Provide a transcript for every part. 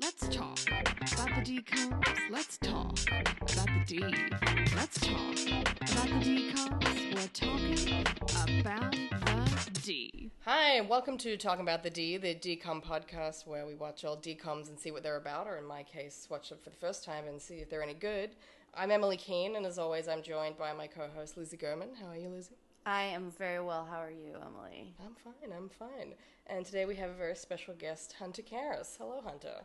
Let's talk about the DCOMs. Let's talk about the D. Let's talk about the DCOMs. We're talking about the D. Hi, and welcome to Talking About the D, the DCOM podcast where we watch all DCOMs and see what they're about, or in my case, watch them for the first time and see if they're any good. I'm Emily Keane, and as always, I'm joined by my co host, Lizzie Gorman. How are you, Lizzie? I am very well. How are you, Emily? I'm fine, I'm fine. And today we have a very special guest, Hunter Karras. Hello, Hunter.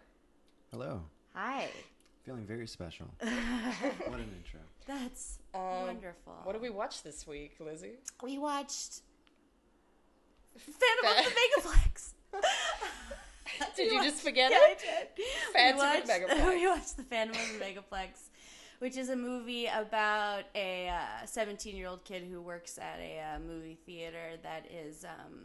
Hello. Hi. Feeling very special. what an intro. That's Um, wonderful. What did we watch this week, Lizzie? We watched Phantom of the Megaplex. Did We you just watched- forget yeah, it? I did. Phantom we of watched, the Megaplex. We watched the Phantom of the Megaplex, which is a movie about a 17 year old kid who works at a uh, movie theater that is um,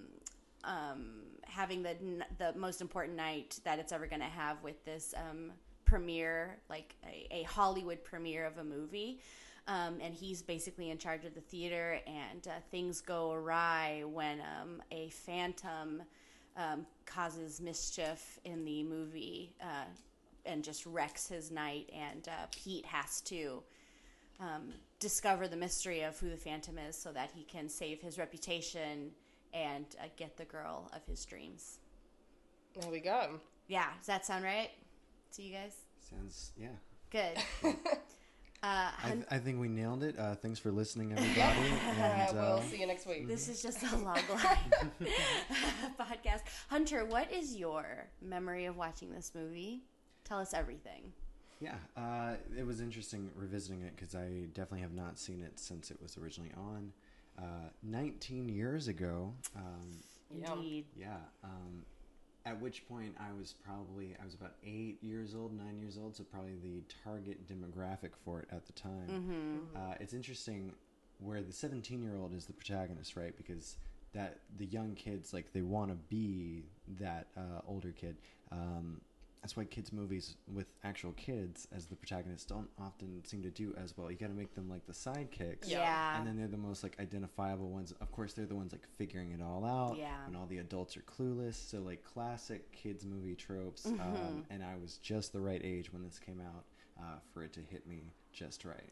um, having the the most important night that it's ever going to have with this um, premiere, like a, a Hollywood premiere of a movie. Um, and he's basically in charge of the theater, and uh, things go awry when um, a phantom um, causes mischief in the movie uh, and just wrecks his night. And uh, Pete has to um, discover the mystery of who the phantom is so that he can save his reputation and uh, get the girl of his dreams. There we go. Yeah, does that sound right to you guys? Sounds, yeah. Good. Uh, I, th- I think we nailed it. Uh, thanks for listening, everybody. Uh, we'll see you next week. This is just a log line podcast. Hunter, what is your memory of watching this movie? Tell us everything. yeah, uh, it was interesting revisiting it because I definitely have not seen it since it was originally on. Uh, 19 years ago, um, Indeed. yeah. Um, at which point I was probably I was about eight years old, nine years old, so probably the target demographic for it at the time. Mm-hmm. Uh, it's interesting where the 17 year old is the protagonist, right? Because that the young kids like they want to be that uh, older kid. Um, that's why kids movies with actual kids as the protagonists don't often seem to do as well. You got to make them like the sidekicks. Yeah. Yeah. And then they're the most like identifiable ones. Of course, they're the ones like figuring it all out. Yeah. When all the adults are clueless. So like classic kids movie tropes. Mm-hmm. Um, and I was just the right age when this came out uh, for it to hit me just right.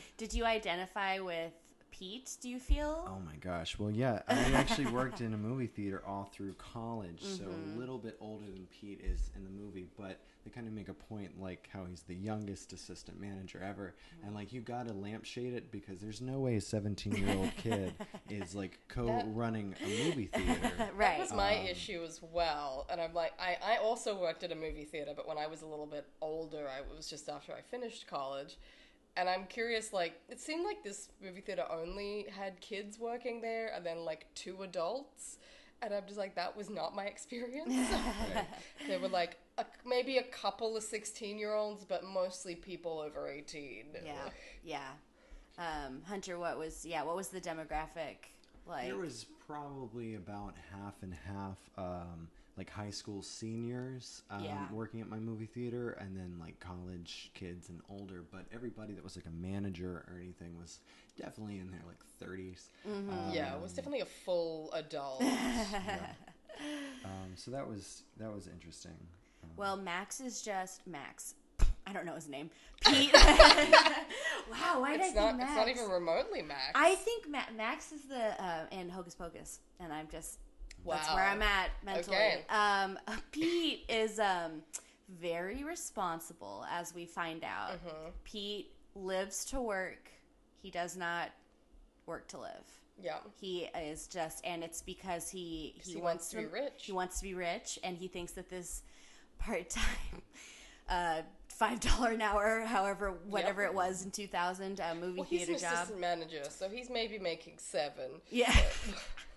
Did you identify with Pete, do you feel? Oh my gosh. Well, yeah, I actually worked in a movie theater all through college, so a little bit older than Pete is in the movie, but they kind of make a point like how he's the youngest assistant manager ever. And like you got to lampshade it because there's no way a 17-year-old kid is like co-running a movie theater. That right. was my Um, issue as well. And I'm like, I, I also worked at a movie theater, but when I was a little bit older, I was just after I finished college. And I'm curious, like, it seemed like this movie theater only had kids working there and then like two adults. And I'm just like, that was not my experience. there were like a, maybe a couple of 16 year olds, but mostly people over 18. yeah. Yeah. Um, Hunter, what was yeah, what was the demographic like? There was probably about half and half, um, like high school seniors um, Yeah. working at my movie theater, and then like college kids and older. But everybody that was like a manager or anything was definitely in their like 30s. Mm-hmm. Yeah, it was definitely a full adult. Um, so that was that was interesting. Um, Well, Max is just Max. I don't know his name. Pete. wow, why did I it's think not, Max? it's not even remotely Max. I think Ma- Max is the uh, in Hocus Pocus, and I'm just that's where I'm at mentally. Okay. Um, Pete is um, very responsible, as we find out. Mm-hmm. Pete lives to work; he does not work to live. yeah. He is just, and it's because he he, he wants to be rich. He wants to be rich, and he thinks that this part time. Uh, Five dollar an hour, however, whatever Yep. it was in two thousand, uh, movie Well, he's theater an job. assistant manager, so he's maybe making seven. Yeah.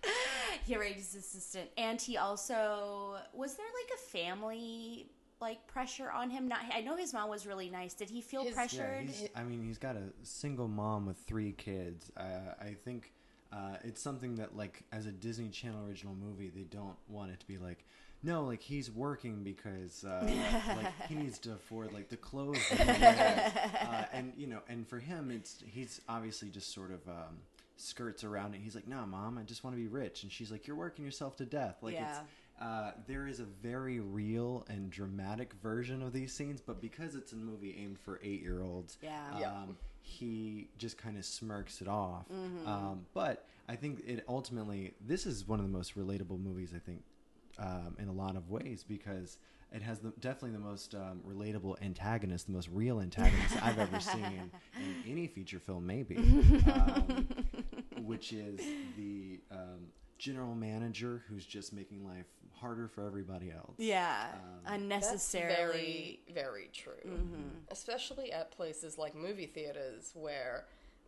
he's assistant. And he also was there like a family like pressure on him? Not I know his mom was really nice. Did he feel His- yeah, pressured? he's, I mean, he's got a single mom with three kids. Uh, I think uh, it's something that, like, as a Disney Channel original movie, they don't want it to be like, no, like he's working because uh, like he needs to afford like the clothes. That uh, and you know, and for him, it's he's obviously just sort of um, skirts around it. He's like, "No, mom, I just want to be rich," and she's like, "You're working yourself to death." Like Yeah. it's uh, there is a very real and dramatic version of these scenes, but because it's a movie aimed for eight-year-olds, Yeah. um, Yeah. he just kind of smirks it off. Mm-hmm. Um, but I think it ultimately, this is one of the most relatable movies. I think um, in a lot of ways because it has the, definitely the most um, relatable antagonist, the most real antagonist I've ever seen in any feature film, maybe, um, which is the um, general manager who's just making life harder for everybody else. Yeah, That's unnecessarily. very, very true. Mm-hmm. Especially at places like movie theaters where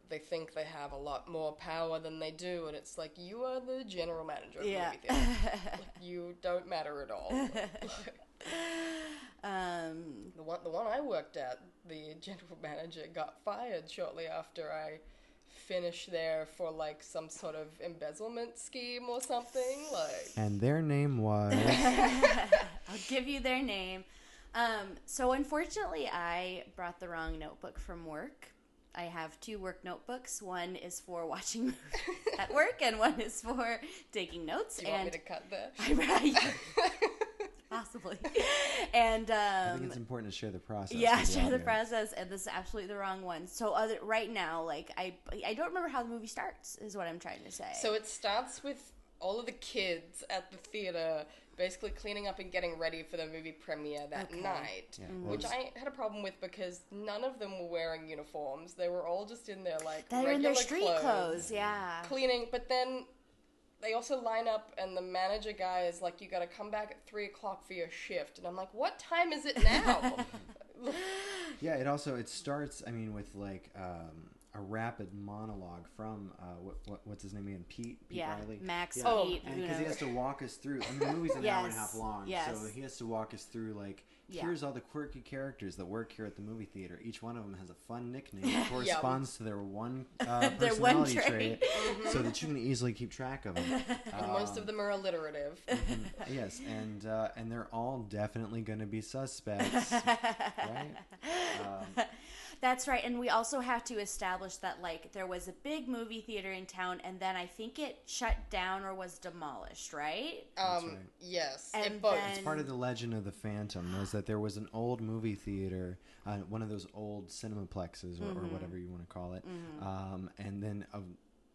they think they have a lot more power than they do, and it's like you are the general manager of the Yeah. movie theater. like, you don't matter at all. um, the one, the one I worked at, the general manager got fired shortly after I finished there for like some sort of embezzlement scheme or something. Like, And their name was. I'll give you their name. Um, so unfortunately, I brought the wrong notebook from work. I have two work notebooks. One is for watching at work, and one is for taking notes. do you want and me to cut that? I write possibly. And I um, think it's important to share the process. yeah, with share the process, and this is absolutely the wrong one. So other right now, like I, I don't remember how the movie starts. Is what I'm trying to say. So it starts with all of the kids at the theater basically cleaning up and getting ready for the movie premiere that Okay. night. Yeah, well, Which I had a problem with because none of them were wearing uniforms. They were all just in their like they're in their regular street clothes. Yeah. cleaning. But then they also line up, and the manager guy is like, "You got to come back at three o'clock for your shift." And I'm like, "What time is it now?" Yeah, it also it starts. I mean, with like um, a rapid monologue from uh, what, what what's his name again? Pete. Pete Yeah, Riley. Max, Yeah. Oh, Pete, And because he has to walk us through. I mean, the movie's an hour and a half long, yes. so he has to walk us through like. Yeah. Here's all the quirky characters that work here at the movie theater. Each one of them has a fun nickname that corresponds to their one uh, Their one personality trait. trait, so that you can easily keep track of them. and most of them are alliterative. yes, and uh, and they're all definitely going to be suspects, right? Um, That's right, and we also have to establish that like there was a big movie theater in town, and then I think it shut down or was demolished, right? Um, right. yes, And it both. then- It's part of the legend of the Phantom was that there was an old movie theater, uh, one of those old cinemaplexes or, or whatever you want to call it, um, and then uh,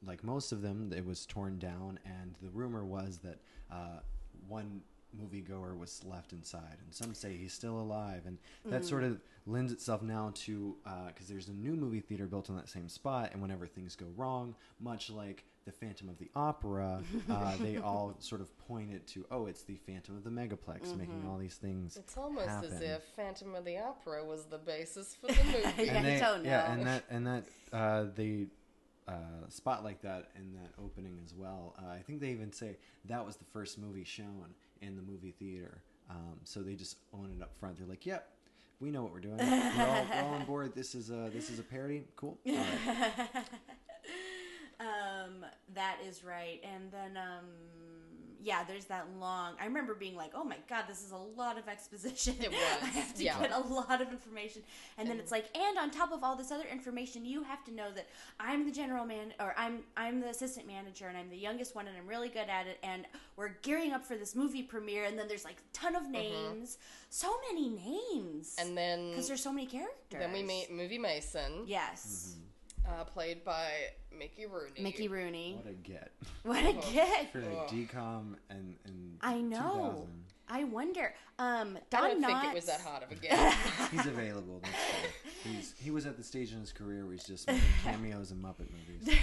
like most of them, it was torn down, and the rumor was that uh, one moviegoer was left inside, and some say he's still alive, and that sort of lends itself now to because there's a new movie theater built on that same spot, and whenever things go wrong, much like the Phantom of the Opera, uh, they all sort of point it to, oh, it's the Phantom of the Megaplex making all these things. It's almost as if Phantom of the Opera was the basis for the movie. Yeah, and I they, don't yeah, and that and that uh, they uh, spot like that in that opening as well. Uh, I think they even say that was the first movie shown in the movie theater. Um, so they just own it up front. They're like, "Yep, we know what we're doing. We're all, we're all on board. This is a this is a parody. Cool." Right. Um, that is right. And then, um, yeah, there's that long. I remember being like, "Oh my god, this is a lot of exposition. It was, I have to yeah. get a lot of information." And then it's like, and on top of all this other information, you have to know that I'm the general man, or I'm I'm the assistant manager, and I'm the youngest one, and I'm really good at it. And we're gearing up for this movie premiere, and then there's like a ton of names, so many names, Mm-hmm. and then because there's so many characters. then we meet Movie Mason, Yes, uh, played by Mickey Rooney. Mickey Rooney. What a get What a get! for like DCOM and and I know. 2000. I wonder. Um, I don't think it was that hot of a guess. He's available. That's true. He's he was at the stage in his career where he's just making cameos in Muppet movies.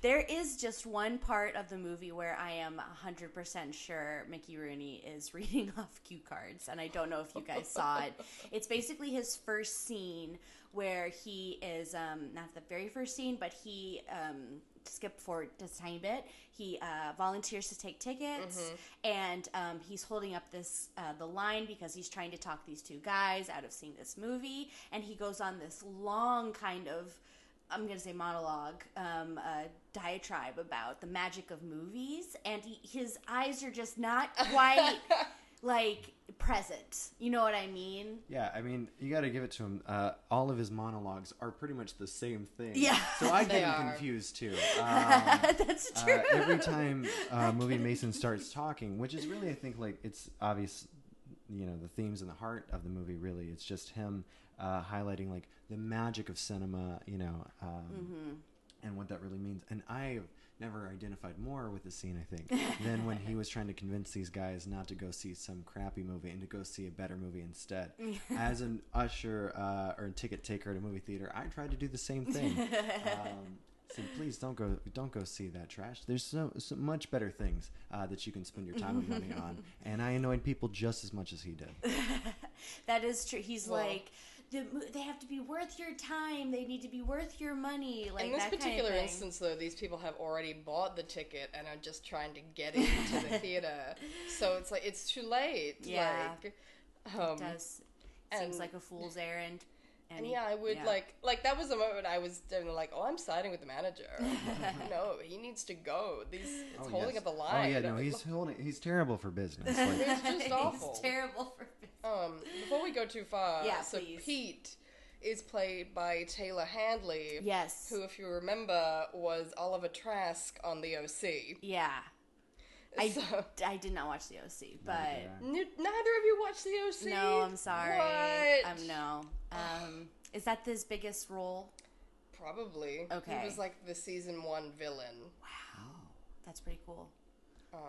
There is just one part of the movie where I am 100% sure Mickey Rooney is reading off cue cards, and I don't know if you guys saw it. It's basically his first scene where he is, um, not the very first scene, but he, um, to skip forward just a tiny bit, he uh, volunteers to take tickets, and um, he's holding up this uh, the line because he's trying to talk these two guys out of seeing this movie, and he goes on this long kind of I'm gonna say monologue, um, uh, diatribe about the magic of movies, and he, his eyes are just not quite like present. You know what I mean? Yeah, I mean, you got to give it to him. Uh, all of his monologues are pretty much the same thing. Yeah. So I get him are. confused too. Um, That's true. uh, every time uh, movie Mason starts talking, which is really, I think, like it's obvious, you know, the themes and the heart of the movie. Really, it's just him uh, highlighting like the magic of cinema, you know, um, and what that really means. And I've never identified more with the scene, I think, than when he was trying to convince these guys not to go see some crappy movie and to go see a better movie instead. As an usher uh, or a ticket taker at a movie theater, I tried to do the same thing. Um, so please don't go don't go see that trash. There's so, so much better things uh, that you can spend your time and money on, and I annoyed people just as much as he did. That is true. He's Well- like, the, they have to be worth your time. They need to be worth your money. Like In this that particular kind of instance, though, these people have already bought the ticket and are just trying to get into the theater. So it's like it's too late. Yeah. Like, um, It does seems like a fool's errand. And he- yeah, I would yeah. like like that was the moment I was doing like, oh, I'm siding with the manager. no, he needs to go. These it's Oh, holding yes. up the line. Oh yeah, no, he's holding. He's terrible for business. Like, It's just He's awful. terrible for. Business. Um, before we go too far, Yeah, so please. Pete is played by Taylor Handley. Yes. Who, if you remember, was Oliver Trask on the OC. Yeah. I, So- I did not watch the OC, but yeah. N- neither of you watched the OC. no, I'm sorry. What? Um, no. Um, is that his biggest role? Probably. Okay. He was like the season one villain. Wow, that's pretty cool. Um,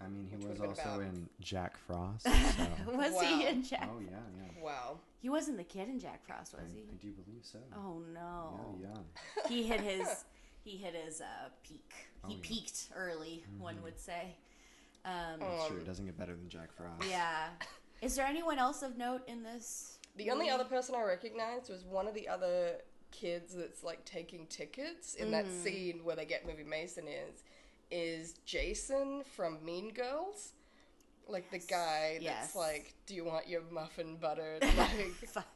I mean, he was also about- in Jack Frost. So. Was Wow. he in Jack? oh yeah, yeah. wow. He wasn't the kid in Jack Frost, I, was he? I do believe so. Oh no. Yeah, yeah. he hit his he hit his uh, peak. He Oh, yeah. peaked early, one would say. Um, Oh. Sure, it doesn't get better than Jack Frost. yeah. Is there anyone else of note in this? The only other person I recognized was one of the other kids that's like taking tickets in that Mm. scene where they get movie Mason is is Jason from Mean Girls. Like the guy Yes. that's like, Do you want your muffin buttered? Like Fuck.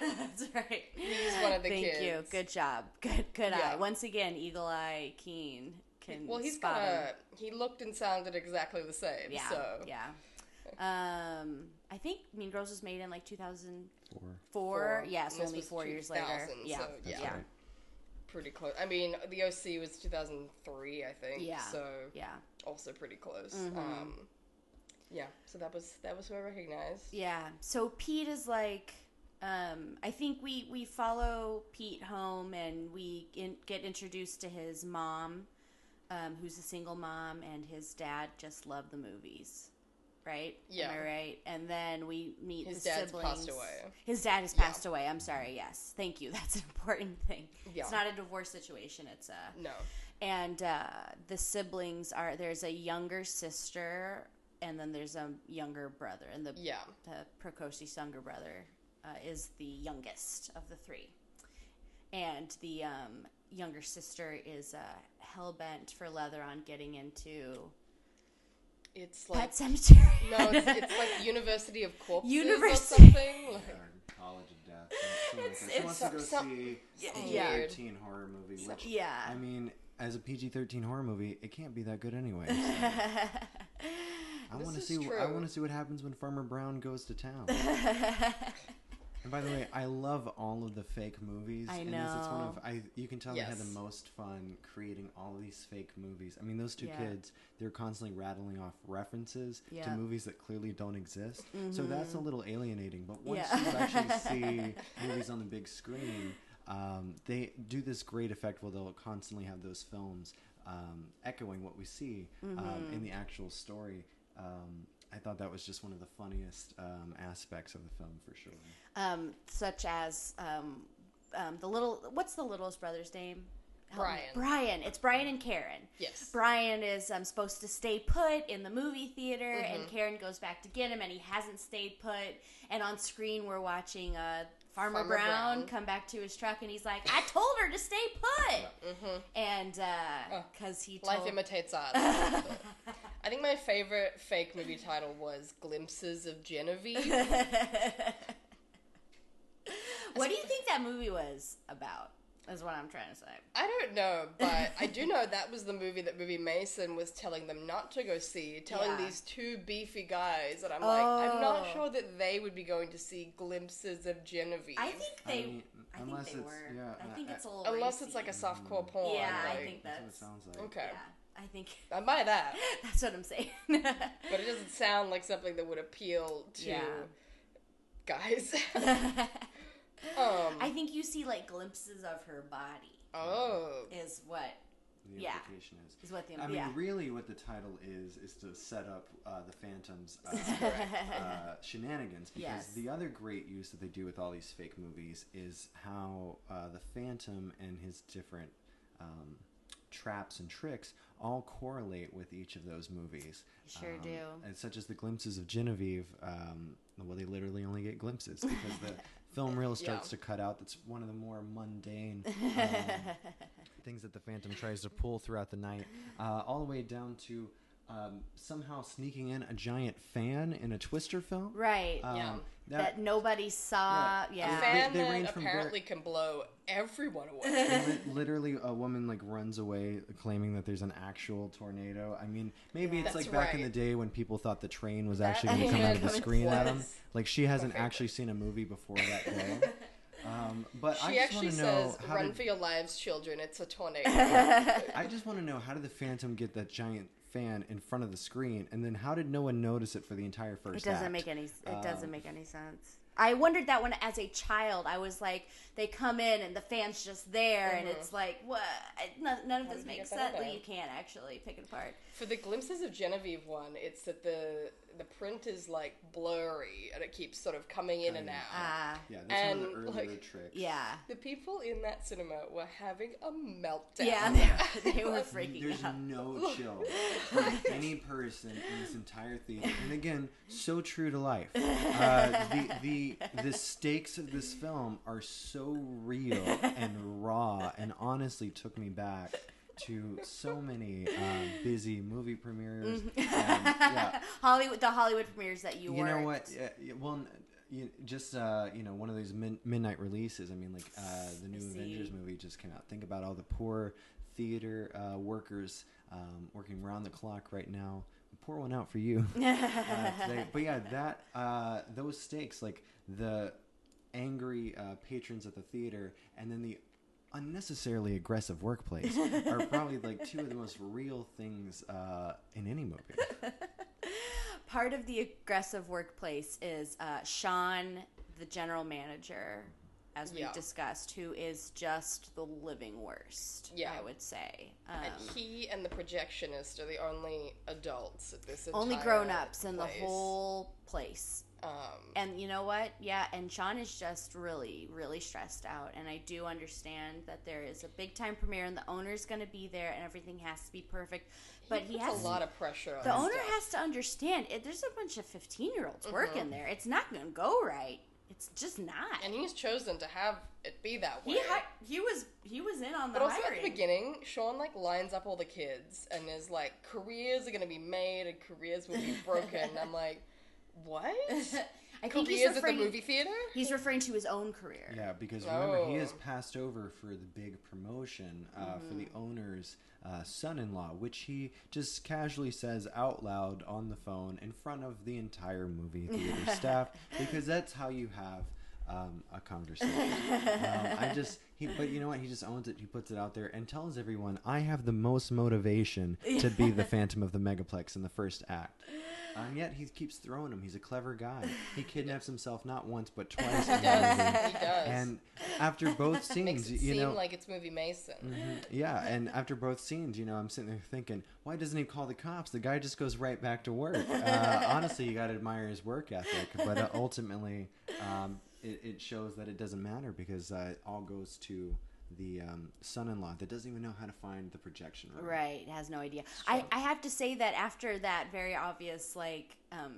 That's right. He's one of the Thank you. kids. Good job. Good good Yeah. eye. Once again, Eagle Eye Keane can Well he's spot got him. a he looked and sounded exactly the same. Yeah. So Yeah. Um, I think Mean Girls was made in like 2004. Four. Four. Yes, And only four years later. 2000, Yeah. so, yeah. right. pretty close. I mean, the OC was 2003, I think. Yeah. So Yeah. also pretty close. Mhm. Um, yeah. So that was that was who I recognized. Yeah. So Pete is like, um, I think we we follow Pete home and we in, get introduced to his mom, um, who's a single mom, and his dad just love the movies. Right? Yeah. Am I right? And then we meet His the dad's siblings. passed away. His dad has Yeah. passed away. I'm sorry. Yes. Thank you. That's an important thing. Yeah. It's not a divorce situation. It's a No. and uh, the siblings are there's a younger sister and then there's a younger brother and the Yeah. the Precocious younger brother uh, is the youngest of the three and the um, younger sister is uh, hell bent for leather on getting into It's like Pet Cemetery. no, it's, it's like University of Corpses University. or something. Like, College of Death. something like It's- that. She wants to go some- see Yeah, a yeah. PG-13 horror movie, which yeah. I mean, as a PG-13 horror movie, it can't be that good anyway. so. I want to is see. I want to see what happens when Farmer Brown goes to town. and by the way, I love all of the fake movies. I and this, it's one of I. You can tell they had the most fun creating all of these fake movies. I mean, those two Yeah. kids, they're constantly rattling off references to movies that clearly don't exist. So that's a little alienating. But once Yeah. you actually see movies on the big screen, um, they do this great effect where they'll constantly have those films um, echoing what we see um, in the actual story. Um, I thought that was just one of the funniest um, aspects of the film for sure. um, such as um, um, the little what's the littlest brother's name? Help me. Brian. Brian. It's Brian and Karen. yes. Brian is um, supposed to stay put in the movie theater, and Mm-hmm. Karen goes back to get him, and he hasn't stayed put. And on screen, we're watching uh, Farmer, Farmer Brown, Brown. come back to his truck, and he's like, "I told her to stay put," Mhm. and because he Life imitates art. I think my favorite fake movie title was Glimpses of Genevieve. what do you think that movie was about? Is what I'm trying to say. I don't know, but I do know that was the movie that Movie Mason was telling them not to go see, telling Yeah. these two beefy guys, and I'm like, I'm not Oh. sure that they would be going to see glimpses of Genevieve. I think I they. mean, I think unless they it's- were. yeah, I I- think I- it's a little. Unless racy. it's like a softcore porn. Yeah, I think That's what it sounds like. Okay. Yeah, I think I buy that. that's what I'm saying. But it doesn't sound like something that would appeal to Yeah. guys. um, I think you see like glimpses of her body. oh. Is what The Yeah. implication is. is what the implication. I mean, yeah. really, what the title is is to set up uh, the Phantom's uh, uh, shenanigans. Because Yes. the other great use that they do with all these fake movies is how uh, the Phantom and his different um, traps and tricks all correlate with each of those movies. Sure Um, do. And such as the glimpses of Genevieve. Um, well, they literally only get glimpses because the film reel starts Yeah. to cut out. That's one of the more mundane. Um, things that the Phantom tries to pull throughout the night, uh, all the way down to um, somehow sneaking in a giant fan in a Twister film. right. Um, Yeah. that, nobody saw. yeah. Yeah. A fan They- they that apparently can blow everyone away. literally, a woman like runs away claiming that there's an actual tornado. I mean, maybe it's That's like back in the day when people thought the train was That actually going to come out of the screen at them. Like she hasn't favorite. actually seen a movie before that day. Um, but I She just actually want to know says, how "Run did, for your lives, children! It's a tornado." I just want to know how did the Phantom get that giant fan in front of the screen, and then how did no one notice it for the entire first? It first? doesn't act? make any. It Um, doesn't make any sense. I wondered that when, as a child, I was like, they come in and the fan's just there, and it's like, what? None, none of this makes sense. Like, you can't actually pick it apart. For the glimpses of Genevieve one, it's that the the print is like blurry and it keeps sort of coming in and out. Ah, Yeah, that's one of And, the earlier like, tricks. yeah, the people in that cinema were having a meltdown. yeah. They, they were freaking out. There's out. no chill for any person in this entire theater, and again, so true to life. Uh, the the the stakes of this film are so real and raw, and honestly took me back to so many um, busy movie premieres. Mm-hmm. And, yeah, Hollywood, the Hollywood premieres that you, you know what? Yeah, well, you, just uh, you know, one of those min- midnight releases. I mean, like uh, the new Avengers movie just came out. Think about all the poor theater uh, workers um, working round the clock right now. Pour one out for you uh. But yeah, that uh, those stakes, like the angry uh, patrons at the theater, and then the unnecessarily aggressive workplace, are probably like two of the most real things uh, in any movie. Part of the aggressive workplace is uh, Sean, the general manager, as we Yeah. discussed, who is just the living worst. Yeah. I would say. Um, And he and the projectionist are the only adults at this only grown ups in the whole place. Um, And you know what? Yeah, and Sean is just really, really stressed out. And I do understand that there is a big time premiere and the owner's going to be there and everything has to be perfect. But he, puts has a lot of pressure on the owner stuff. has to understand it, there's a bunch of 15 year olds Mm-hmm. working there. It's not going to go right. It's just not. and he's chosen to have it be that way. he hi- he was he was in on the But also hiring. at the beginning, Sean like lines up all the kids and is like, careers are gonna be made and careers will be broken. And I'm like, what? I think he's careers at the referring, movie theater? he's referring to his own career. Yeah, because remember he is Oh. passed over for the big promotion uh, for the Mm-hmm. owner's uh, son-in-law, which he just casually says out loud on the phone in front of the entire movie theater staff, because that's how you have um, a conversation. um, I just, he, but you know what? He just owns it. He puts it out there and tells everyone, "I have the most motivation to be the Phantom of the Megaplex in the first act." And yet he keeps throwing him. He's a clever guy. He kidnaps himself not once but twice. the movie. He does. And after both Makes scenes, it you seem know, like it's movie Mason. Mhm. yeah, and after both scenes, you know, I'm sitting there thinking, why doesn't he call the cops? The guy just goes right back to work. Uh, honestly, you got to admire his work ethic, but uh, ultimately, um, it, it shows that it doesn't matter because uh, it all goes to the um, son-in-law that doesn't even know how to find the projection room. Right, has no idea. I, I have to say that after that very obvious like um,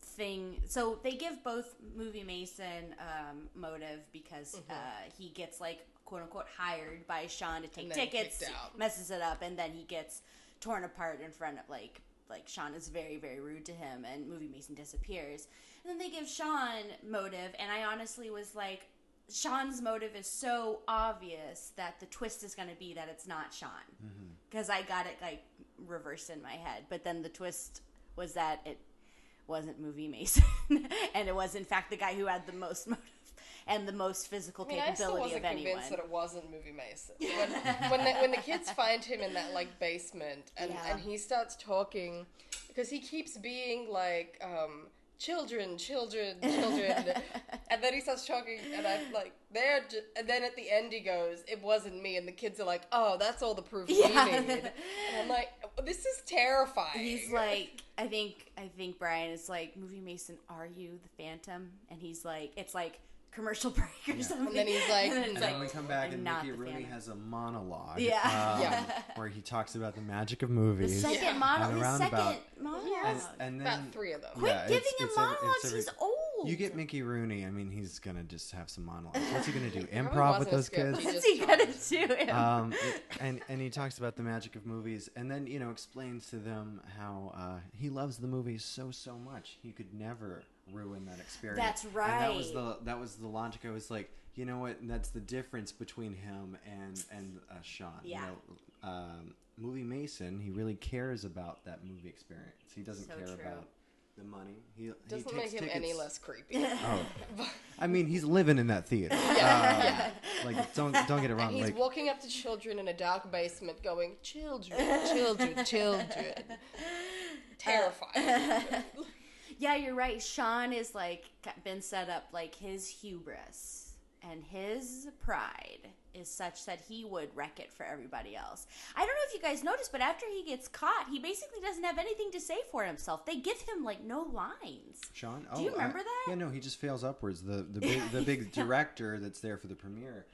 thing, so they give both movie Mason um, motive because Mm-hmm. uh, he gets like quote unquote hired by Sean to take tickets, messes it up, and then he gets torn apart in front of like like Sean is very very rude to him, and movie Mason disappears. And then they give Sean motive, and I honestly was like. Sean's motive is so obvious that the twist is going to be that it's not Sean. Mm-hmm. Because I got it like reversed in my head, but then the twist was that it wasn't movie Mason, and it was in fact the guy who had the most motive and the most physical I mean, I still capability wasn't of anyone. convinced that it wasn't movie Mason. When when the, when the kids find him in that like basement and Yeah. and he starts talking because he keeps being like um children, children, children, and then he starts talking and I'm like they're and then at the end he goes it wasn't me and the kids are like oh that's all the proof Yeah. we need and I'm like this is terrifying. He's like, I think, I think Brian is like, movie Mason, are you the Phantom? And he's like, it's like commercial break or something. And then he's like, and then And like, then we come back "I'm and Mickey Rooney has a monologue. Yeah. um, Yeah. Where he talks about the magic of movies. the movies. second Yeah. model, And his second monologue. and, and then about three of them. Quit yeah, giving it's- him it's monologues. it's every- he's old. You get Mickey Rooney. I mean, he's gonna just have some monologues. What's he gonna do? Improv with those script, kids? What's he gonna do? um, it- and and he talks about the magic of movies, and then you know explains to them how uh, he loves the movies so so much he could never ruin that experience. That's right. And that was the that was the logic. I was like, you know what? That's the difference between him and and uh, Sean. Yeah. You know, um, movie Mason, he really cares about that movie experience. He doesn't So care true. about the money. He he Doesn't takes make him any less creepy. Oh, I mean, he's living in that theater. Yeah, Um, Like, don't don't get it wrong. And he's Like, walking up to children in a dark basement going, Children, children, children. Terrifying. Yeah, you're right. Sean is like been set up like his hubris and his pride is such that he would wreck it for everybody else. I don't know if you guys noticed, but after he gets caught, he basically doesn't have anything to say for himself. They give him like no lines. Sean. Do you oh, I- remember that? Yeah, no, he just fails upwards. The the big the big director that's there for the premiere,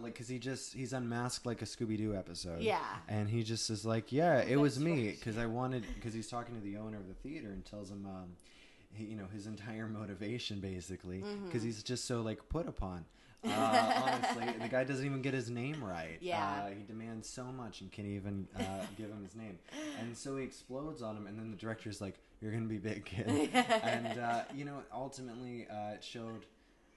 like, cause he just he's unmasked like a Scooby Doo episode. Yeah. and he just is like, yeah, it was me, because I wanted, because he's talking to the owner of the theater and tells him, um, you know, his entire motivation basically, Mm-hmm. because he's just so like put upon. Uh, honestly, the guy doesn't even get his name right. Yeah. Uh, he demands so much and can't even uh, give him his name. And so he explodes on him, and then the director's like, You're going to be big, kid. and, uh, you know, ultimately, uh, it showed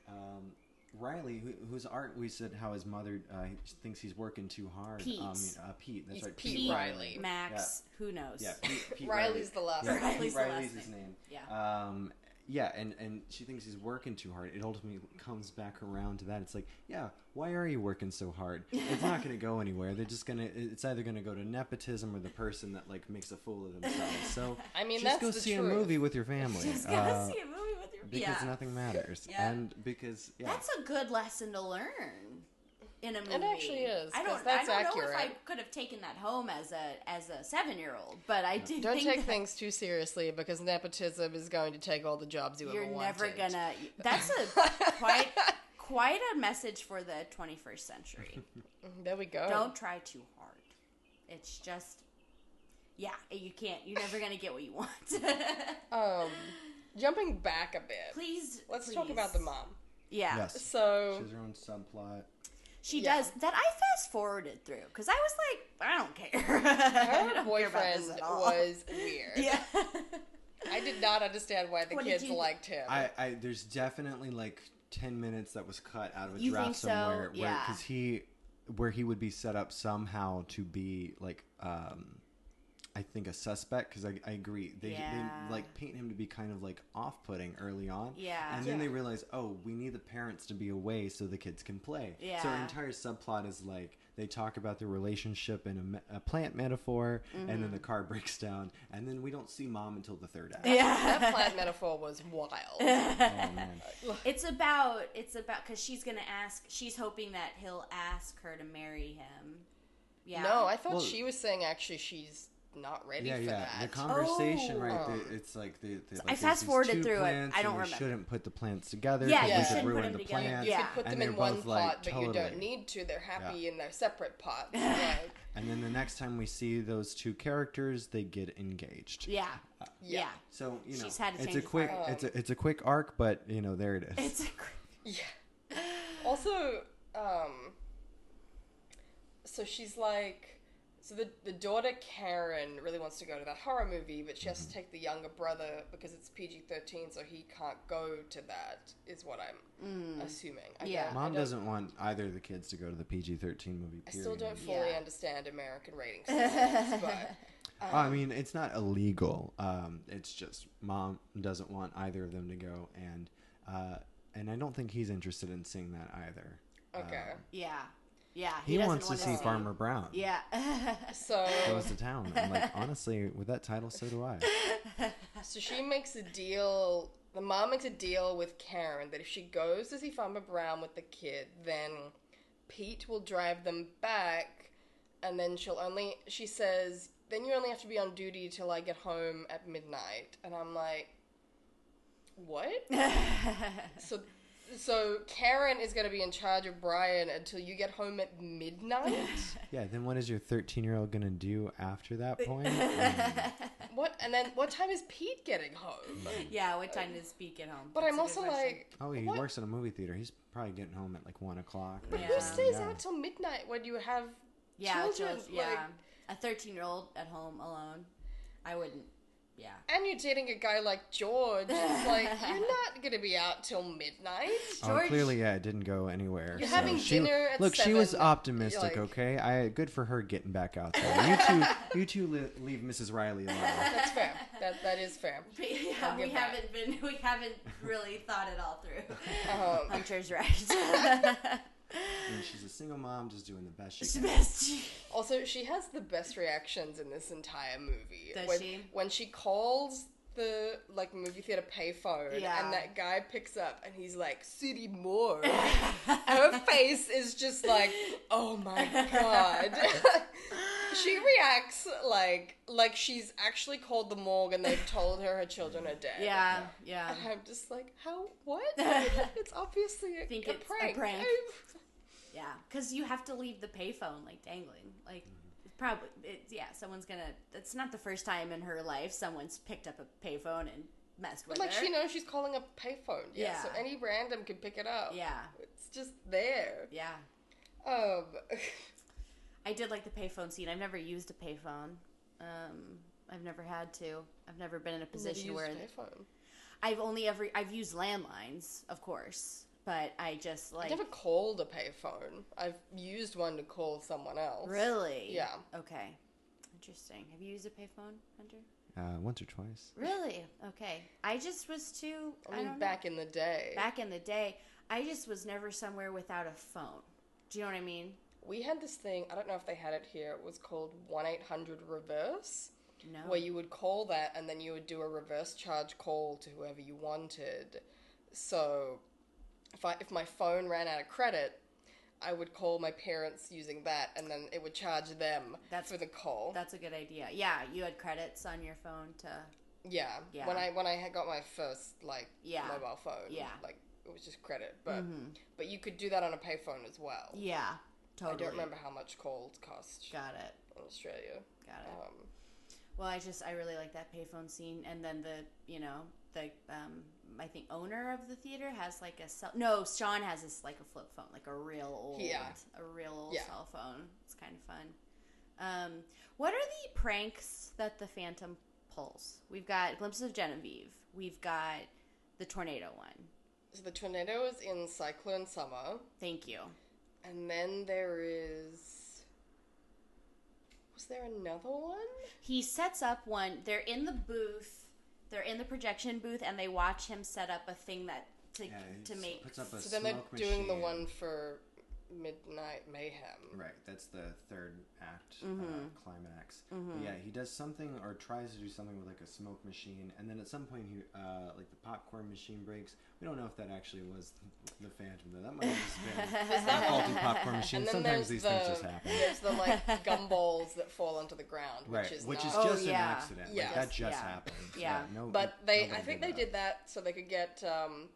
um, Riley, who, whose art we said how his mother uh, thinks he's working too hard. Pete. Um, uh, Pete, that's He's right. Pete Riley. Max, who knows? Yeah, Pete, Pete Riley's the last yeah. Riley's Pete the Riley's last his name. name. Yeah. Um, yeah, and, and she thinks he's working too hard. It ultimately comes back around to that. It's like, yeah, why are you working so hard? It's not going to go anywhere. They're just going to, it's either going to go to nepotism or the person that, like, makes a fool of themselves. So I mean, just go see truth. a movie with your family. Just go uh, see a movie with your because yeah. nothing matters. Yeah. And because, yeah. That's a good lesson to learn in a movie. actually is, I 'cause don't. that's I don't know if I could have taken that home as a as a seven year old, but I did. Don't think take that things too seriously because nepotism is going to take all the jobs you will. You're never gonna. That's a quite quite a message for the 21st century. There we go. Don't try too hard. It's just. Yeah, you can't. You're never gonna get what you want. Um, jumping back a bit. please. Let's please. talk about the mom. Yeah, yes. So She has her own subplot. She Yeah. does that. I fast forwarded through because I was like, I don't care. Her don't care about this boyfriend at all. was weird. Yeah. I did not understand why the What kids you- liked him. I, I there's definitely like ten minutes that was cut out of a You draft think so? somewhere where Yeah. because he where he would be set up somehow to be like um I think a suspect because I, I agree they, Yeah. they like paint him to be kind of like off-putting early on Yeah. and then Yeah. they realize oh we need the parents to be away so the kids can play so our entire subplot is like they talk about their relationship in a, a plant metaphor and Mm-hmm. then the car breaks down and then we don't see mom until the third act Yeah. that plant metaphor was wild. oh man It's about it's about because she's gonna ask. She's hoping that he'll ask her to marry him. Yeah. No, I thought Well- she was saying actually she's not ready yeah, for yeah. that. The conversation, Oh. right? Um, The, it's like the, the like, I there's fast-forwarded two through it. plants I don't and we remember. shouldn't put the plants together. Yeah, 'cause you we could shouldn't put ruin them the together. plants. Yeah. You could put And them they're in one both like, pot, but you don't totally. need to. They're happy Yeah. in their separate pots. like, And then the next time we see those two characters, they get engaged. Yeah. Yeah. Yeah. So you know, She's had to it's change a his quick, heart. it's a, it's a quick arc, but you know, there it is. It's a. cr- yeah. Also, um, so she's like, So the the daughter Karen really wants to go to that horror movie, but she has Mm-hmm. to take the younger brother because it's PG thirteen, so he can't go to that. Is what I'm assuming. I Yeah. Mom doesn't want either of the kids to go to the PG-13 movie. I still don't fully Yeah. understand American rating systems, but Oh, I mean, it's not illegal. Um, it's just mom doesn't want either of them to go, and uh, and I don't think he's interested in seeing that either. okay. Um, Yeah. Yeah. he doesn't wants to want see Farmer Brown. Yeah. So Goes to town. I'm like, honestly, with that title, so do I. So she makes a deal. The mom makes a deal with Karen that if she goes to see Farmer Brown with the kid, then Pete will drive them back, and then she'll only. She says, "Then you only have to be on duty till I get home at midnight." And I'm like, "What?" so, so Karen is going to be in charge of Brian until you get home at midnight. Yeah. Then what is your 13-year-old gonna do after that point? Um, what? And then what time is Pete getting home? yeah. What time does Pete get home? But That's I'm a also good question. like, oh, he what? works in a movie theater. He's probably getting home at like one o'clock. But Yeah. who stays Yeah. out till midnight when you have yeah, children? children, yeah. like- a 13 year old at home alone. I wouldn't. Yeah. and you're dating a guy like George. It's like you're not gonna be out till midnight. Oh, George- clearly, yeah, it didn't go anywhere. You're so having she, dinner at Look, she was optimistic. like- okay, I good for her getting back out there. You two, you two li- leave Mrs. Riley alone. That's fair. That that is fair. But yeah, we give that. haven't been we haven't really thought it all through. Um, Hunter's right. And she's a single mom, just doing the best she can. the best. also, she has the best reactions in this entire movie. Does when, she? When she calls the like movie theater payphone, Yeah. and that guy picks up, and he's like, "City Morgue." Her face is just like, "Oh my god." she reacts like like she's actually called the morgue and they've told her her children are dead. Yeah, yeah. And I'm just like, how? What? it's obviously a, Think a it's a prank. Prank. Yeah, because you have to leave the payphone like dangling. Like, it's probably, it, yeah, someone's gonna. It's not the first time in her life someone's picked up a payphone and messed with But like her. she knows she's calling a payphone. Yeah. So any random can pick it up. Yeah, It's just there. yeah. Um. I did like the payphone scene. I've never used a payphone. Um, I've never had to. I've never been in a position where payphone. I've only ever I've used landlines, of course, but I just like. I like never called a payphone. I've used one to call someone else. really. Yeah. Okay. Interesting. Have you used a payphone, Hunter? Uh, once or twice. Really? Okay. I just was too. I I, mean, don't back in the day, back in the day, I just was never somewhere without a phone. Do you know what I mean? we had this thing. I don't know if they had it here. It was called one eight hundred reverse. No. where you would call that and then you would do a reverse charge call to whoever you wanted. So if I if my phone ran out of credit, I would call my parents using that and then it would charge them That's- for the call. That's a good idea. Yeah, you had credits on your phone to. yeah. Yeah. When I when I had got my first like Yeah. mobile phone, Yeah. like it was just credit, but but you could do that on a payphone as well. Yeah. Totally. I don't remember how much calls cost Got it. in Australia. Got it. Um, Well, I just I really like that payphone scene, and then the you know the um I think owner of the theater has like a cell. No, Sean has this like a flip phone, like a real old, Yeah. a real old Yeah. cell phone. It's kind of fun. Um, what are the pranks that the Phantom pulls? We've got glimpses of Genevieve. We've got the tornado one. so the tornado is in Cyclone Summer. Thank you. And then there is. Was there another one? He sets up one. They're in the booth. They're in the projection booth, and they watch him set up a thing that to Yeah, to make. puts up a So then they're smoke doing the machine. one for Midnight Mayhem. Right, that's the third act, Mm-hmm. uh, climax. But yeah, he does something or tries to do something with like a smoke machine, and then at some point, he uh, like the popcorn machine breaks. We don't know if that actually was the Phantom, though. That might have just been that an one? faulty popcorn machine. And then Sometimes there's these the things just happen. there's the like gumballs that fall onto the ground, which is which is not- Oh, just an yeah. accident. Yeah. Like that Just- just yeah. happened. Yeah. no, But they, I think did they did that so they could get um,